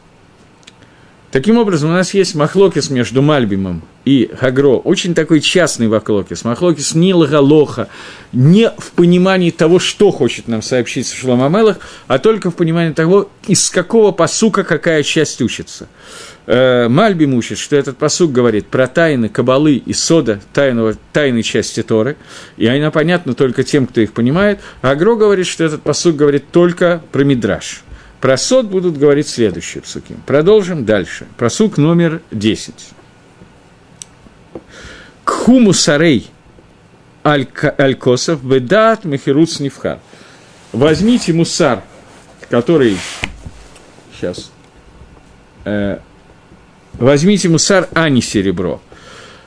Таким образом, у нас есть махлокис между Мальбимом и Хагро, очень такой частный махлокис, махлокис не лагалоха, не в понимании того, что хочет нам сообщить Шломамелах, а только в понимании того, из какого посука какая часть учится. Э, Мальбим учит, что этот посук говорит про тайны Кабалы и Сода, тайного, тайной части Торы, и она понятна только тем, кто их понимает, а Агро говорит, что этот посук говорит только про Мидраш – про сот будут говорить следующие псуки. Продолжим дальше. Просук номер 10. Кхуму сарей алькосов бедат мехерут снифхар. Возьмите мусар, который... Сейчас. Э, возьмите мусар, а не серебро.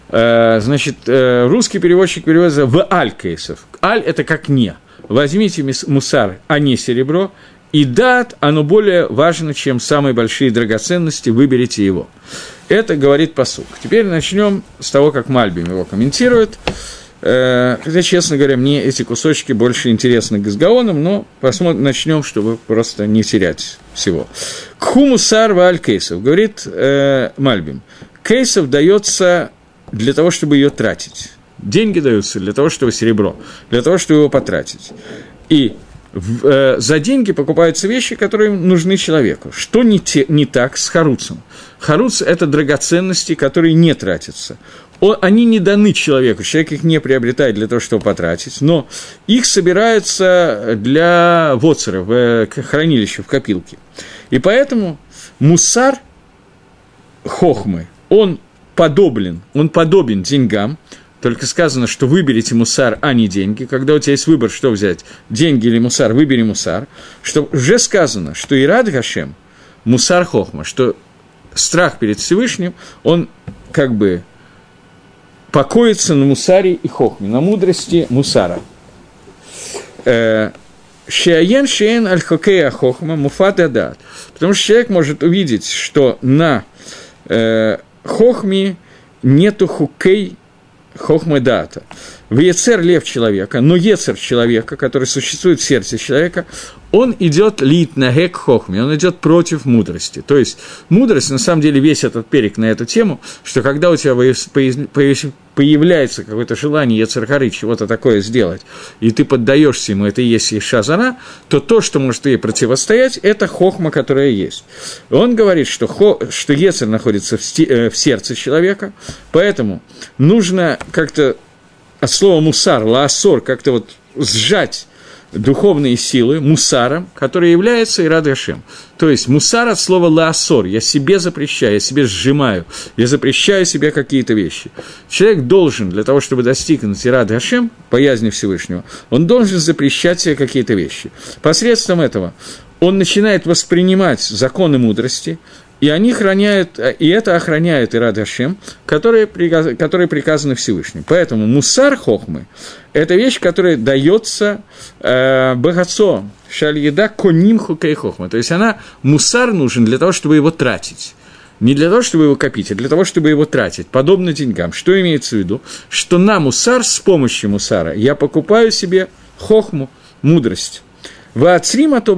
Э, значит, э, русский переводчик переводится в аль-кейсов. Аль – это как не. Возьмите мусар, а не серебро, и дат, оно более важно, чем самые большие драгоценности, выберите его. Это говорит посук. Теперь начнем с того, как Мальбим его комментирует. Э, хотя, честно говоря, мне эти кусочки больше интересны Газгаоном, но посмотрим, начнем, чтобы просто не терять всего. Кхумусар валь кейсов, говорит э, Мальбим. Кейсов дается для того, чтобы ее тратить. Деньги даются для того, чтобы серебро, для того, чтобы его потратить. И э, за деньги покупаются вещи, которые нужны человеку. Что не, те, не так с харуцем? Харуц – это драгоценности, которые не тратятся. они не даны человеку, человек их не приобретает для того, чтобы потратить, но их собираются для воцера, в хранилище, в копилке. И поэтому мусар хохмы, он подоблен, он подобен деньгам, только сказано, что выберите мусар, а не деньги. Когда у тебя есть выбор, что взять, деньги или мусар, выбери мусар. Что уже сказано, что Ирад Гашем, мусар хохма, что страх перед Всевышним, он как бы покоится на мусаре и хохме, на мудрости мусара. Э, Шиаен шиен аль хокея хохма муфат адат. Потому что человек может увидеть, что на э, хохме нету хукей хохмы дата. В Ецер лев человека, но Ецер человека, который существует в сердце человека, он идет лит на гек хохме, он идет против мудрости. То есть мудрость, на самом деле, весь этот перек на эту тему, что когда у тебя появляется какое-то желание Ецархары чего-то такое сделать, и ты поддаешься ему, это и есть Ишазана, то то, что может ей противостоять, это хохма, которая есть. Он говорит, что, хо, что Ецер находится в, э, в сердце человека, поэтому нужно как-то от слова мусар, лаосор, как-то вот сжать духовные силы мусаром, который является Ирад Гашем. То есть мусар от слова лаосор, я себе запрещаю, я себе сжимаю, я запрещаю себе какие-то вещи. Человек должен, для того, чтобы достигнуть Ирад Гашем, боязни Всевышнего, он должен запрещать себе какие-то вещи. Посредством этого он начинает воспринимать законы мудрости, и они храняют, и это охраняет Ирад Хашем, которые, которые приказаны Всевышним. Поэтому мусар хохмы – это вещь, которая дается э, богатцо, шаль-еда коним хукей хохма. То есть она, мусар нужен для того, чтобы его тратить. Не для того, чтобы его копить, а для того, чтобы его тратить, подобно деньгам. Что имеется в виду? Что на мусар, с помощью мусара, я покупаю себе хохму, мудрость. Ваацрима то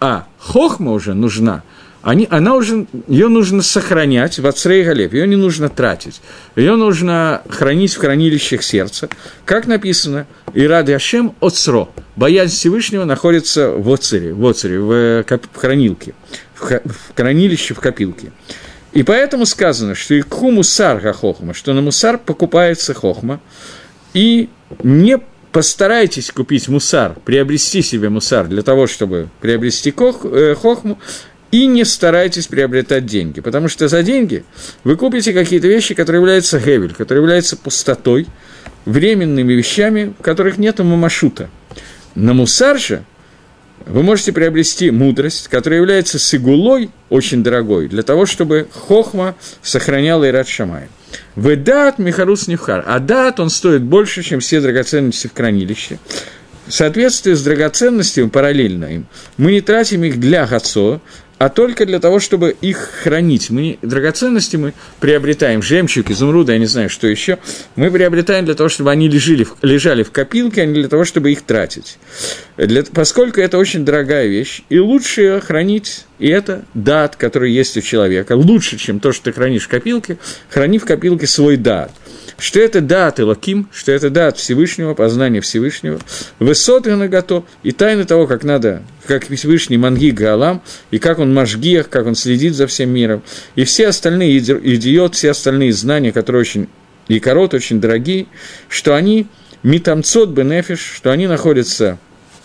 А хохма уже нужна – они, она уже, ее нужно сохранять в Ацрей Галев, ее не нужно тратить, ее нужно хранить в хранилищах сердца. Как написано, и ради Ашем Оцро, боязнь Всевышнего находится в Оцере, в, Оцере, в, в хранилке, в, в хранилище, в копилке. И поэтому сказано, что и ку мусар хохма, что на мусар покупается хохма, и не постарайтесь купить мусар, приобрести себе мусар для того, чтобы приобрести э, хохму, и не старайтесь приобретать деньги, потому что за деньги вы купите какие-то вещи, которые являются гевель, которые являются пустотой, временными вещами, в которых нет мамашута. На мусар же вы можете приобрести мудрость, которая является сигулой очень дорогой, для того, чтобы хохма сохраняла Ират Шамай. В дат Михарус Нивхар, а дат он стоит больше, чем все драгоценности в хранилище. В соответствии с драгоценностями, параллельно им, мы не тратим их для Гацо, а только для того, чтобы их хранить. Мы драгоценности мы приобретаем, жемчуг, изумруды, я не знаю, что еще, мы приобретаем для того, чтобы они лежали, лежали в копилке, а не для того, чтобы их тратить. Для, поскольку это очень дорогая вещь, и лучше ее хранить, и это дат, который есть у человека, лучше, чем то, что ты хранишь в копилке, храни в копилке свой дат – что это дат Элаким, что это дат Всевышнего, познание Всевышнего, высот готов, и тайны того, как надо, как Всевышний Манги Гаалам, и как он Машгиях, как он следит за всем миром, и все остальные идиот, все остальные знания, которые очень и корот, очень дорогие, что они митамцот бенефиш, что они находятся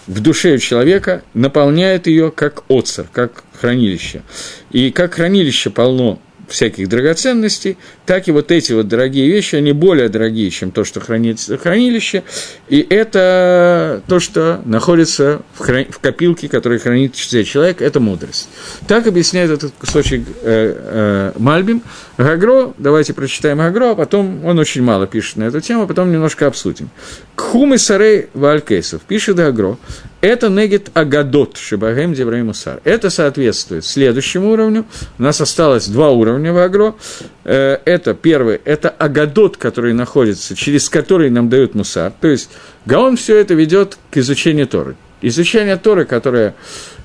в душе человека, наполняет ее как оцер, как хранилище. И как хранилище полно всяких драгоценностей, так и вот эти вот дорогие вещи, они более дорогие, чем то, что хранится в хранилище, и это то, что находится в, хран... в копилке, которая хранит человек, это мудрость. Так объясняет этот кусочек э, э, Мальбим. Гагро, давайте прочитаем Гагро, а потом он очень мало пишет на эту тему, потом немножко обсудим. Кхум и Сарей Валькейсов, пишет Гагро, это негет агадот шибагем дебраим усар. Это соответствует следующему уровню. У нас осталось два уровня в агро. Э, это первый, это агадот, который находится, через который нам дают мусар. То есть Гаон все это ведет к изучению Торы. Изучение Торы, которое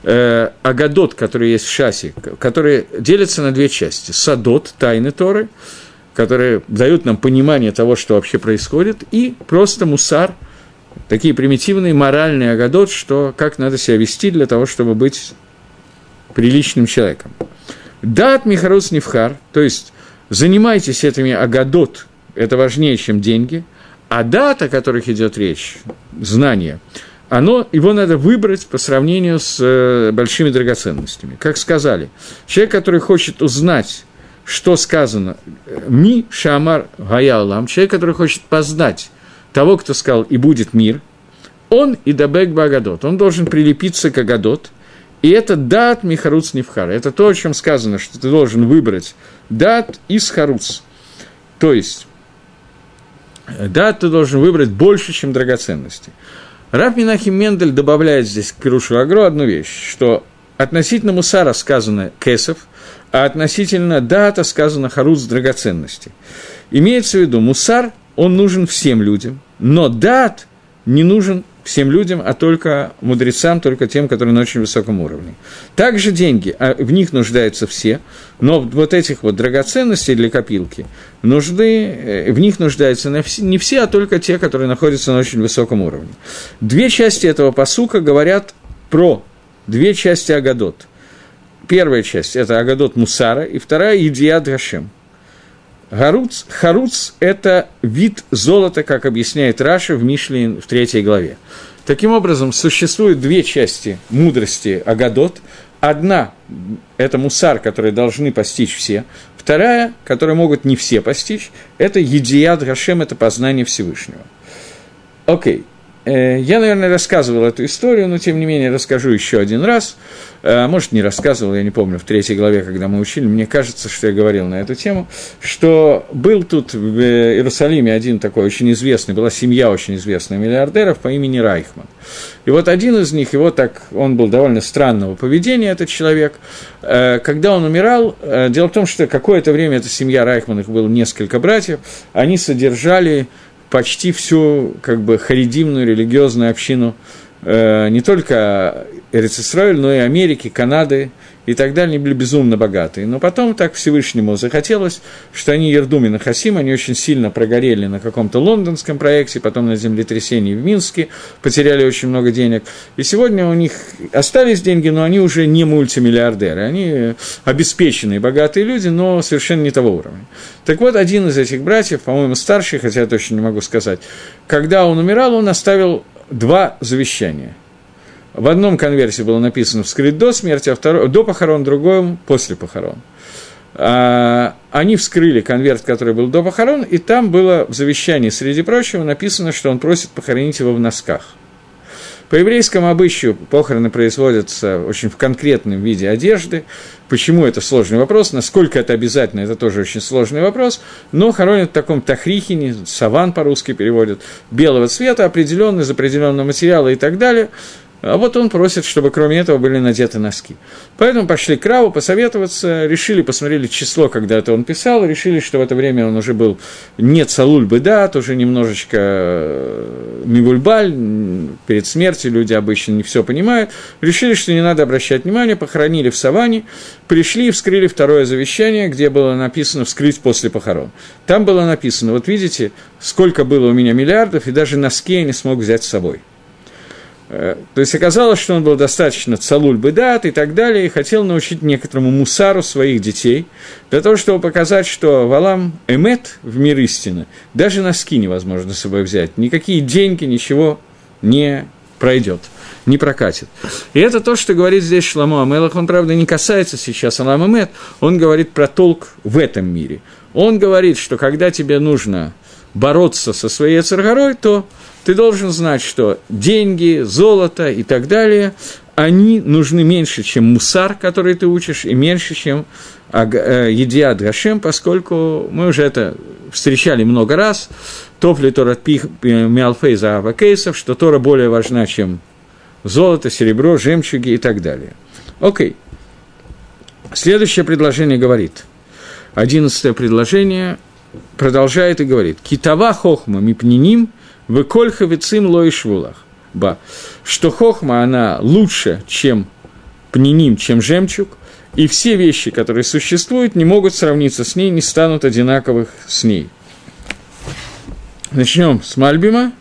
э, агадот, который есть в шасе, который делится на две части. Садот, тайны Торы, которые дают нам понимание того, что вообще происходит, и просто мусар, такие примитивные моральные агадот, что как надо себя вести для того, чтобы быть приличным человеком. Дат Михарус Невхар, то есть занимайтесь этими агадот, это важнее, чем деньги, а дат, о которых идет речь, знание, оно, его надо выбрать по сравнению с э, большими драгоценностями. Как сказали, человек, который хочет узнать, что сказано, ми шамар гаялам, человек, который хочет познать того, кто сказал «и будет мир», он и дабек багадот, он должен прилепиться к агадот, и это дат михаруц невхар. Это то, о чем сказано, что ты должен выбрать дат из харуц. То есть, дат ты должен выбрать больше, чем драгоценности. Раб Минахим Мендель добавляет здесь к Пирушу Агро одну вещь, что относительно Мусара сказано кесов, а относительно дата сказано харуц драгоценности. Имеется в виду, Мусар, он нужен всем людям, но дат не нужен всем людям, а только мудрецам, только тем, которые на очень высоком уровне. Также деньги, а в них нуждаются все, но вот этих вот драгоценностей для копилки нужны, э, в них нуждаются не все, а только те, которые находятся на очень высоком уровне. Две части этого посука говорят про две части Агадот. Первая часть – это Агадот Мусара, и вторая – Едиад Гашем – Харуц, харуц – это вид золота, как объясняет Раша в Мишле в третьей главе. Таким образом, существуют две части мудрости Агадот. Одна – это мусар, который должны постичь все. Вторая, которую могут не все постичь, это едият Гашем, это познание Всевышнего. Окей. Э, я, наверное, рассказывал эту историю, но тем не менее расскажу еще один раз – Э, может, не рассказывал, я не помню, в третьей главе, когда мы учили, мне кажется, что я говорил на эту тему, что был тут в Иерусалиме один такой очень известный, была семья очень известных миллиардеров по имени Райхман. И вот один из них, его так, он был довольно странного поведения, этот человек, э, когда он умирал, э, дело в том, что какое-то время эта семья Райхман, их было несколько братьев, они содержали почти всю как бы харидимную религиозную общину не только Эрицисраиль, но и Америки, Канады и так далее, они были безумно богатые. Но потом так Всевышнему захотелось, что они Ердуми на Хасим, они очень сильно прогорели на каком-то лондонском проекте, потом на землетрясении в Минске, потеряли очень много денег. И сегодня у них остались деньги, но они уже не мультимиллиардеры, они обеспеченные, богатые люди, но совершенно не того уровня. Так вот, один из этих братьев, по-моему, старший, хотя я точно не могу сказать, когда он умирал, он оставил два завещания – в одном конверте было написано «вскрыть до смерти», а второй, до похорон, в другом – после похорон. А, они вскрыли конверт, который был до похорон, и там было в завещании, среди прочего, написано, что он просит похоронить его в носках. По еврейскому обычаю похороны производятся очень в конкретном виде одежды. Почему это сложный вопрос? Насколько это обязательно, это тоже очень сложный вопрос. Но хоронят в таком тахрихине, саван по-русски переводят, белого цвета, определенный, из определенного материала и так далее – а вот он просит, чтобы кроме этого были надеты носки. Поэтому пошли к Раву посоветоваться, решили, посмотрели число, когда это он писал, решили, что в это время он уже был не Цалуль Бедат, уже немножечко э, Мивульбаль, перед смертью люди обычно не все понимают. Решили, что не надо обращать внимания, похоронили в саванне, пришли и вскрыли второе завещание, где было написано «вскрыть после похорон». Там было написано, вот видите, сколько было у меня миллиардов, и даже носки я не смог взять с собой. Э, то есть оказалось, что он был достаточно цалуль бедат и так далее, и хотел научить некоторому мусару своих детей, для того, чтобы показать, что валам эмет в мир истины, даже носки невозможно с собой взять, никакие деньги, ничего не пройдет, не прокатит. И это то, что говорит здесь Шламу Амелах, он, правда, не касается сейчас Алам Эмет, он говорит про толк в этом мире. Он говорит, что когда тебе нужно бороться со своей царгорой, то ты должен знать, что деньги, золото и так далее, они нужны меньше, чем мусар, который ты учишь, и меньше, чем э, едиад Гашем, поскольку мы уже это встречали много раз, топли Тора Миалфей за кейсов, что Тора более важна, чем золото, серебро, жемчуги и так далее. Окей. Следующее предложение говорит. Одиннадцатое предложение продолжает и говорит. Китава хохма мипниним Выколь хавицим лоишвулах. Ба. Что хохма, она лучше, чем пниним, чем жемчуг, и все вещи, которые существуют, не могут сравниться с ней, не станут одинаковых с ней. Начнем с Мальбима.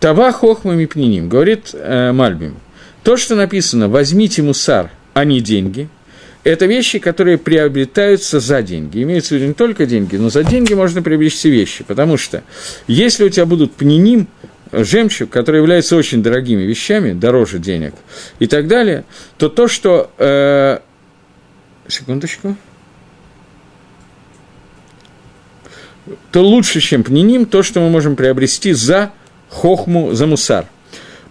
Тава хохма мипниним, говорит э, Мальбим. То, что написано «возьмите мусар, а не деньги», это вещи, которые приобретаются за деньги. Имеется в виду не только деньги, но за деньги можно приобрести вещи, потому что если у тебя будут пниним, жемчуг, который является очень дорогими вещами, дороже денег и так далее, то то, что... Э, секундочку. То лучше, чем пниним, то, что мы можем приобрести за хохму, за мусар –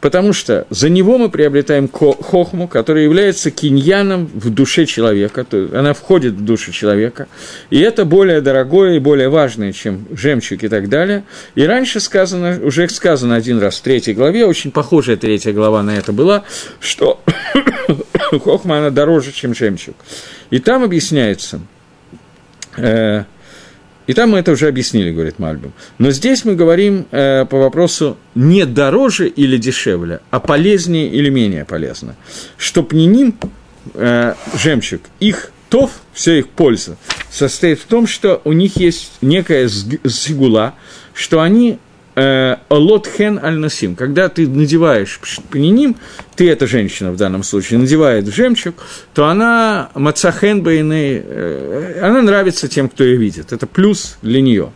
потому что за него мы приобретаем хохму, которая является киньяном в душе человека, то есть она входит в душу человека, и это более дорогое и более важное, чем жемчуг и так далее. И раньше сказано, уже сказано один раз в третьей главе, очень похожая третья глава на это была, что хохма, она дороже, чем жемчуг. И там объясняется, э, и там мы это уже объяснили, говорит Мальбим. Но здесь мы говорим э, по вопросу не дороже или дешевле, а полезнее или менее полезно. Что пниним, э, жемчуг, их тов, все их польза, состоит в том, что у них есть некая сигула, что они Э, лот хен аль насим. Когда ты надеваешь пниним, ты, эта женщина в данном случае, надевает жемчуг, то она мацахен бейны, э, она нравится тем, кто ее видит. Это плюс для нее.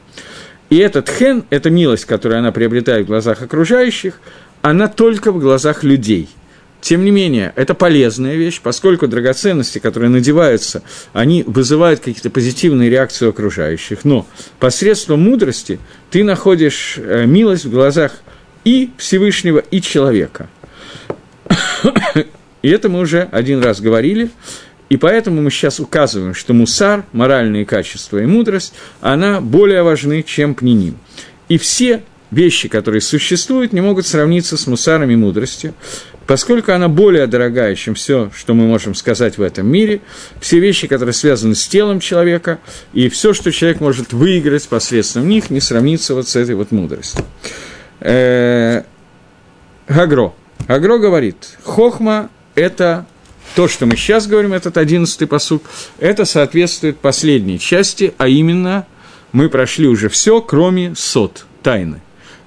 И этот хен, эта милость, которую она приобретает в глазах окружающих, она только в глазах людей – тем не менее, это полезная вещь, поскольку драгоценности, которые надеваются, они вызывают какие-то позитивные реакции у окружающих. Но посредством мудрости ты находишь э, милость в глазах и Всевышнего, и человека. И это мы уже один раз говорили. И поэтому мы сейчас указываем, что мусар, моральные качества и мудрость, она более важны, чем пниним. И все вещи, которые существуют, не могут сравниться с мусаром и мудростью, поскольку она более дорогая, чем все, что мы можем сказать в этом мире, все вещи, которые связаны с телом человека, и все, что человек может выиграть посредством них, не сравнится вот с этой вот мудростью. Э, Гагро. Гагро говорит, хохма – это то, что мы сейчас говорим, этот одиннадцатый посуд, это соответствует последней части, а именно мы прошли уже все, кроме сот, тайны,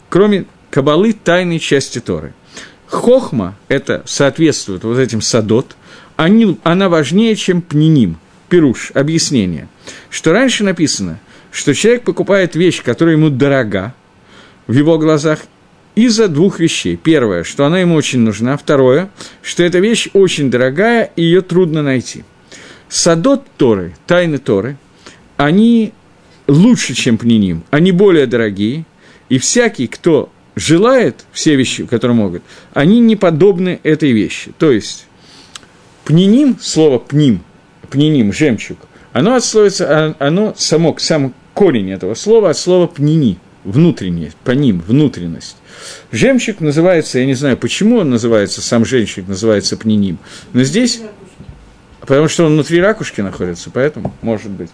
кроме кабалы тайной части Торы – Хохма, это соответствует вот этим садот, они, она важнее, чем пниним, пируш, объяснение. Что раньше написано, что человек покупает вещь, которая ему дорога в его глазах, из-за двух вещей. Первое, что она ему очень нужна. Второе, что эта вещь очень дорогая, и ее трудно найти. Садот Торы, тайны Торы, они лучше, чем пниним, они более дорогие, и всякий, кто желает все вещи, которые могут, они не подобны этой вещи. То есть, пниним, слово пним, пниним, жемчуг, оно отсловится, а, оно само, сам корень этого слова от слова пнини, внутреннее, по ним, внутренность. Жемчуг называется, я не знаю, почему он называется, сам жемчуг называется пниним, но здесь потому что он внутри ракушки находится, поэтому, может быть.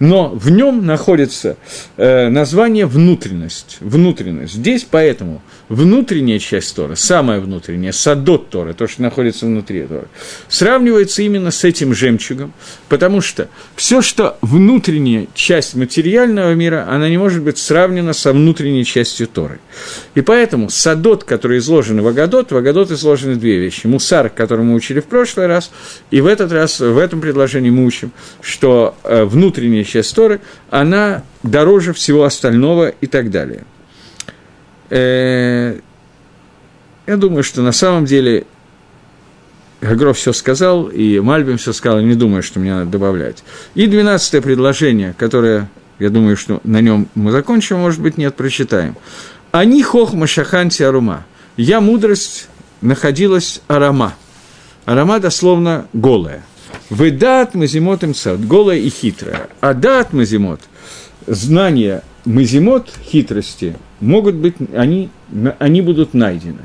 Но в нем находится э, название внутренность, внутренность. Здесь поэтому внутренняя часть Торы, самая внутренняя, садот Торы, то, что находится внутри Торы, сравнивается именно с этим жемчугом, потому что все, что внутренняя часть материального мира, она не может быть сравнена со внутренней частью Торы. И поэтому садот, который изложен в Агадот, в Агадот изложены две вещи. Мусар, который мы учили в прошлый раз, и в этот раз, в этом предложении мы учим, что э, внутренняя часть Торы, она дороже всего остального и так далее – я думаю, что на самом деле Гагров все сказал, и Мальбим все сказал, не думаю, что мне надо добавлять. И двенадцатое предложение, которое, я думаю, что на нем мы закончим, может быть, нет, прочитаем. Они хохма шаханти арума. Я мудрость находилась арама. Арама дословно голая. Вы дат мазимот им голая и хитрая. А дат мазимот, знание мазимот, хитрости, могут быть, они, они будут найдены.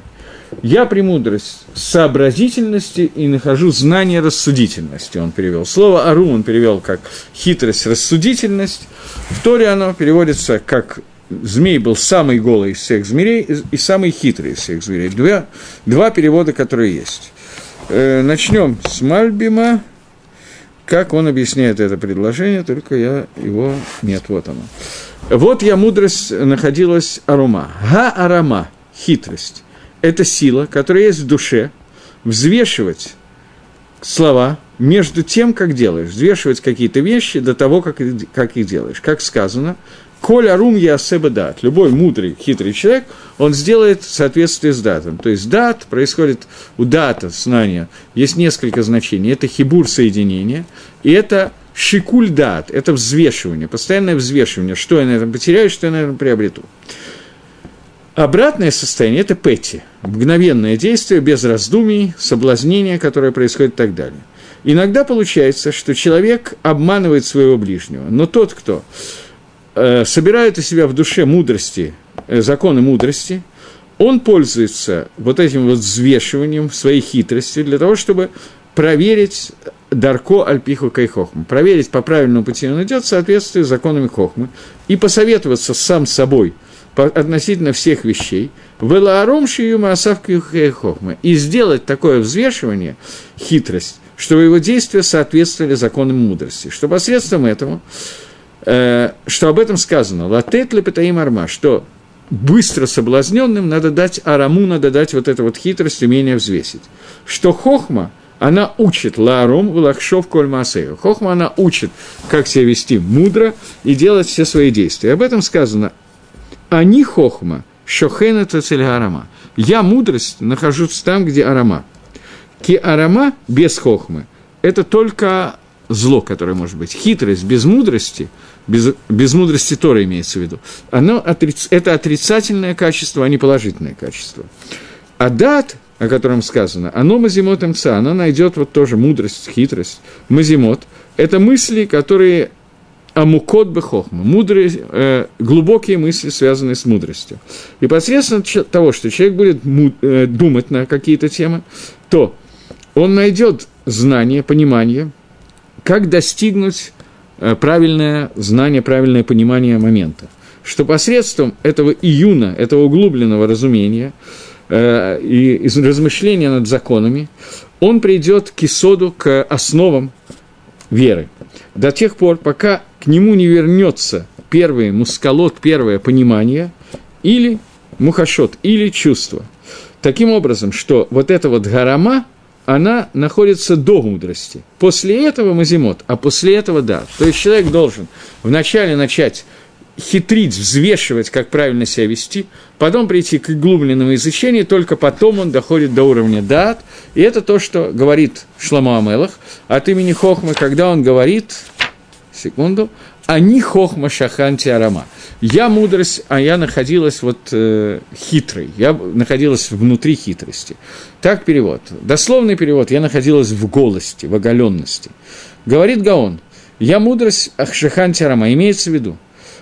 Я премудрость сообразительности и нахожу знание рассудительности, он перевел. Слово «ару» он перевел как хитрость, рассудительность. В Торе оно переводится как змей был самый голый из всех змеей и самый хитрый из всех зверей. Два, два перевода, которые есть. Э, начнем с Мальбима. Как он объясняет это предложение, только я его... Нет, вот оно. Вот я мудрость находилась арума. Га-арама, хитрость. Это сила, которая есть в душе, взвешивать слова между тем, как делаешь, взвешивать какие-то вещи до того, как, как их делаешь. Как сказано, Коль арум ясеба дат. Любой мудрый, хитрый человек, он сделает в соответствии с датом. То есть дат происходит у дата знания. Есть несколько значений. Это хибур соединения, и это шикуль дат, это взвешивание, постоянное взвешивание, что я на этом потеряю, что я на этом приобрету. Обратное состояние – это пэти, мгновенное действие, без раздумий, соблазнение, которое происходит и так далее. Иногда получается, что человек обманывает своего ближнего, но тот, кто э, собирает у себя в душе мудрости, э, законы мудрости, он пользуется вот этим вот взвешиванием своей хитрости для того, чтобы проверить Дарко Альпиху Кайхохму, проверить, по правильному пути он идет в соответствии с законами Хохмы, и посоветоваться сам собой относительно всех вещей, Велааром Шиюма Асавки Кайхохмы, и сделать такое взвешивание, хитрость, чтобы его действия соответствовали законам мудрости, что посредством этого Э, что об этом сказано, латет лепетаим арма, что быстро соблазненным надо дать араму, надо дать вот эту вот хитрость, умение взвесить. Что хохма, она учит ларом лахшов коль маасею. Хохма, она учит, как себя вести мудро и делать все свои действия. Об этом сказано, они хохма, шохен это цель арама. Я мудрость нахожусь там, где арама. Ки арама без хохмы – это только зло, которое может быть. Хитрость без мудрости, без, без мудрости Тора имеется в виду, оно отриц, это отрицательное качество, а не положительное качество. А дат, о котором сказано, оно мазимот МЦ, оно найдет вот тоже мудрость, хитрость. Мазимот – это мысли, которые амукот бехохма, мудрые, э, глубокие мысли, связанные с мудростью. И посредством того, что человек будет му, э, думать на какие-то темы, то он найдет знание, понимание, как достигнуть э, правильное знание, правильное понимание момента. Что посредством этого июна, этого углубленного разумения э, и размышления над законами, он придет к исоду, к основам веры. До тех пор, пока к нему не вернется первый мускалот, первое понимание, или мухашот, или чувство. Таким образом, что вот это вот гарама – она находится до мудрости. После этого мазимот, а после этого да. То есть человек должен вначале начать хитрить, взвешивать, как правильно себя вести, потом прийти к глубленному изучению, только потом он доходит до уровня дат. И это то, что говорит Шламу Амелах от имени Хохмы, когда он говорит, секунду, они хохма шаханти арама. Я мудрость, а я находилась вот э, хитрой, я находилась внутри хитрости. Так перевод. Дословный перевод, я находилась в голости, в оголенности. Говорит Гаон, я мудрость шаханти арама, имеется в виду.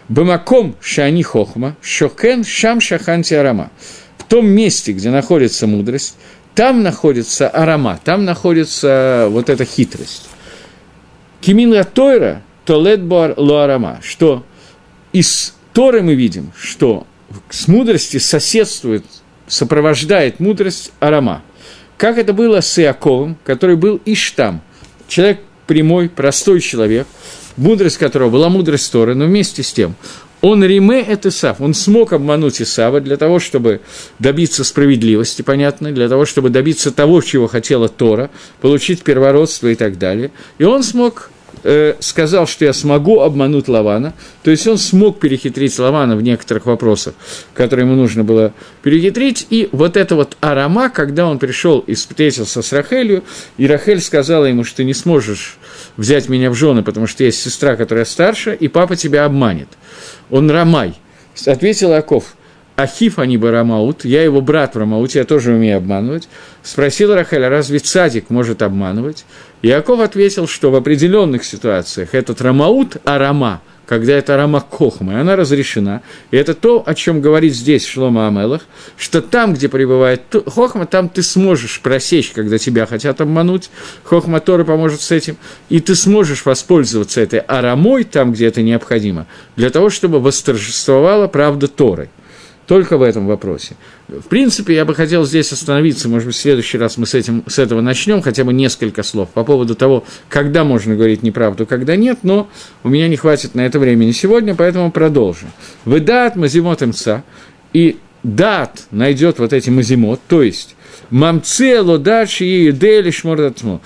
Бамаком шани хохма, шокен шам шаханти арама. В том месте, где находится мудрость, там находится арама, там находится вот эта хитрость. Кимин Тойра – Толетбар Луарама, что из Торы мы видим, что с мудрости соседствует, сопровождает мудрость Арама. Как это было с Иаковым, который был Иштам, человек прямой, простой человек, мудрость которого была мудрость Торы, но вместе с тем он Риме – это Исав. Он смог обмануть Исава для того, чтобы добиться справедливости, понятно, для того, чтобы добиться того, чего хотела Тора, получить первородство и так далее. И он смог э, сказал, что я смогу обмануть Лавана, то есть он смог перехитрить Лавана в некоторых вопросах, которые ему нужно было перехитрить, и вот это вот Арама, когда он пришел и встретился с Рахелью, и Рахель сказала ему, что ты не сможешь взять меня в жены, потому что есть сестра, которая старше, и папа тебя обманет. Он Рамай. Ответил Аков, Ахиф, а не Барамаут, я его брат в Рамауте, я тоже умею обманывать. Спросил Рахель, а разве цадик может обманывать? Яков ответил, что в определенных ситуациях этот Рамаут, а Рама, когда это Рама Кохма, она разрешена. И это то, о чем говорит здесь Шлома Амелах, что там, где пребывает Хохма, там ты сможешь просечь, когда тебя хотят обмануть. Хохма Торы поможет с этим. И ты сможешь воспользоваться этой арамой там, где это необходимо, для того, чтобы восторжествовала правда Торы. Только в этом вопросе. В принципе, я бы хотел здесь остановиться, может быть, в следующий раз мы с, этим, с этого начнем, хотя бы несколько слов по поводу того, когда можно говорить неправду, когда нет, но у меня не хватит на это времени сегодня, поэтому продолжим. Выдат мазимот мца, и дат найдет вот эти мазимот, то есть мамце лодачи и дели шмордатмо.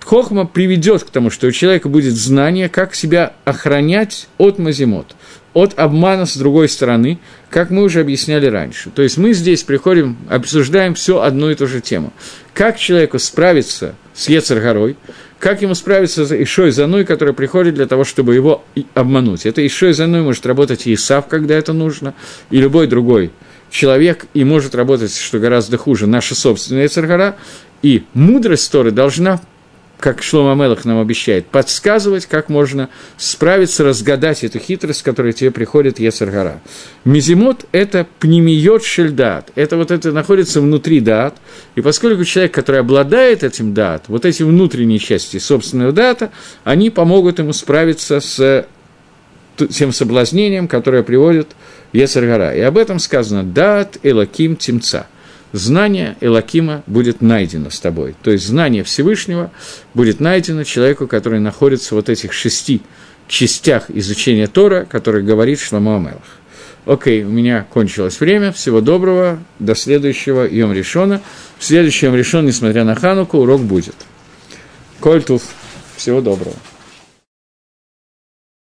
Хохма приведет к тому, что у человека будет знание, как себя охранять от мазимот, от обмана с другой стороны, как мы уже объясняли раньше. То есть мы здесь приходим, обсуждаем все одну и ту же тему. Как человеку справиться с Ецаргорой, как ему справиться с Ишой Заной, который приходит для того, чтобы его обмануть. Это Ишой Заной может работать и Исав, когда это нужно, и любой другой человек, и может работать, что гораздо хуже, наша собственная Царгара, и мудрость Торы должна как Шлома Мелах нам обещает, подсказывать, как можно справиться, разгадать эту хитрость, которая тебе приходит Ецаргара. Мизимот – это пнемиот шельдат, это вот это находится внутри дат, и поскольку человек, который обладает этим дат, вот эти внутренние части собственного дата, они помогут ему справиться с тем соблазнением, которое приводит Ецаргара. И об этом сказано «дат элаким тимца» – знание Элакима будет найдено с тобой. То есть знание Всевышнего будет найдено человеку, который находится в вот этих шести частях изучения Тора, который говорит Шламу Амелах. Окей, у меня кончилось время. Всего доброго. До следующего Йом Решона. В следующем Решон, несмотря на Хануку, урок будет. Кольтуф. Всего доброго.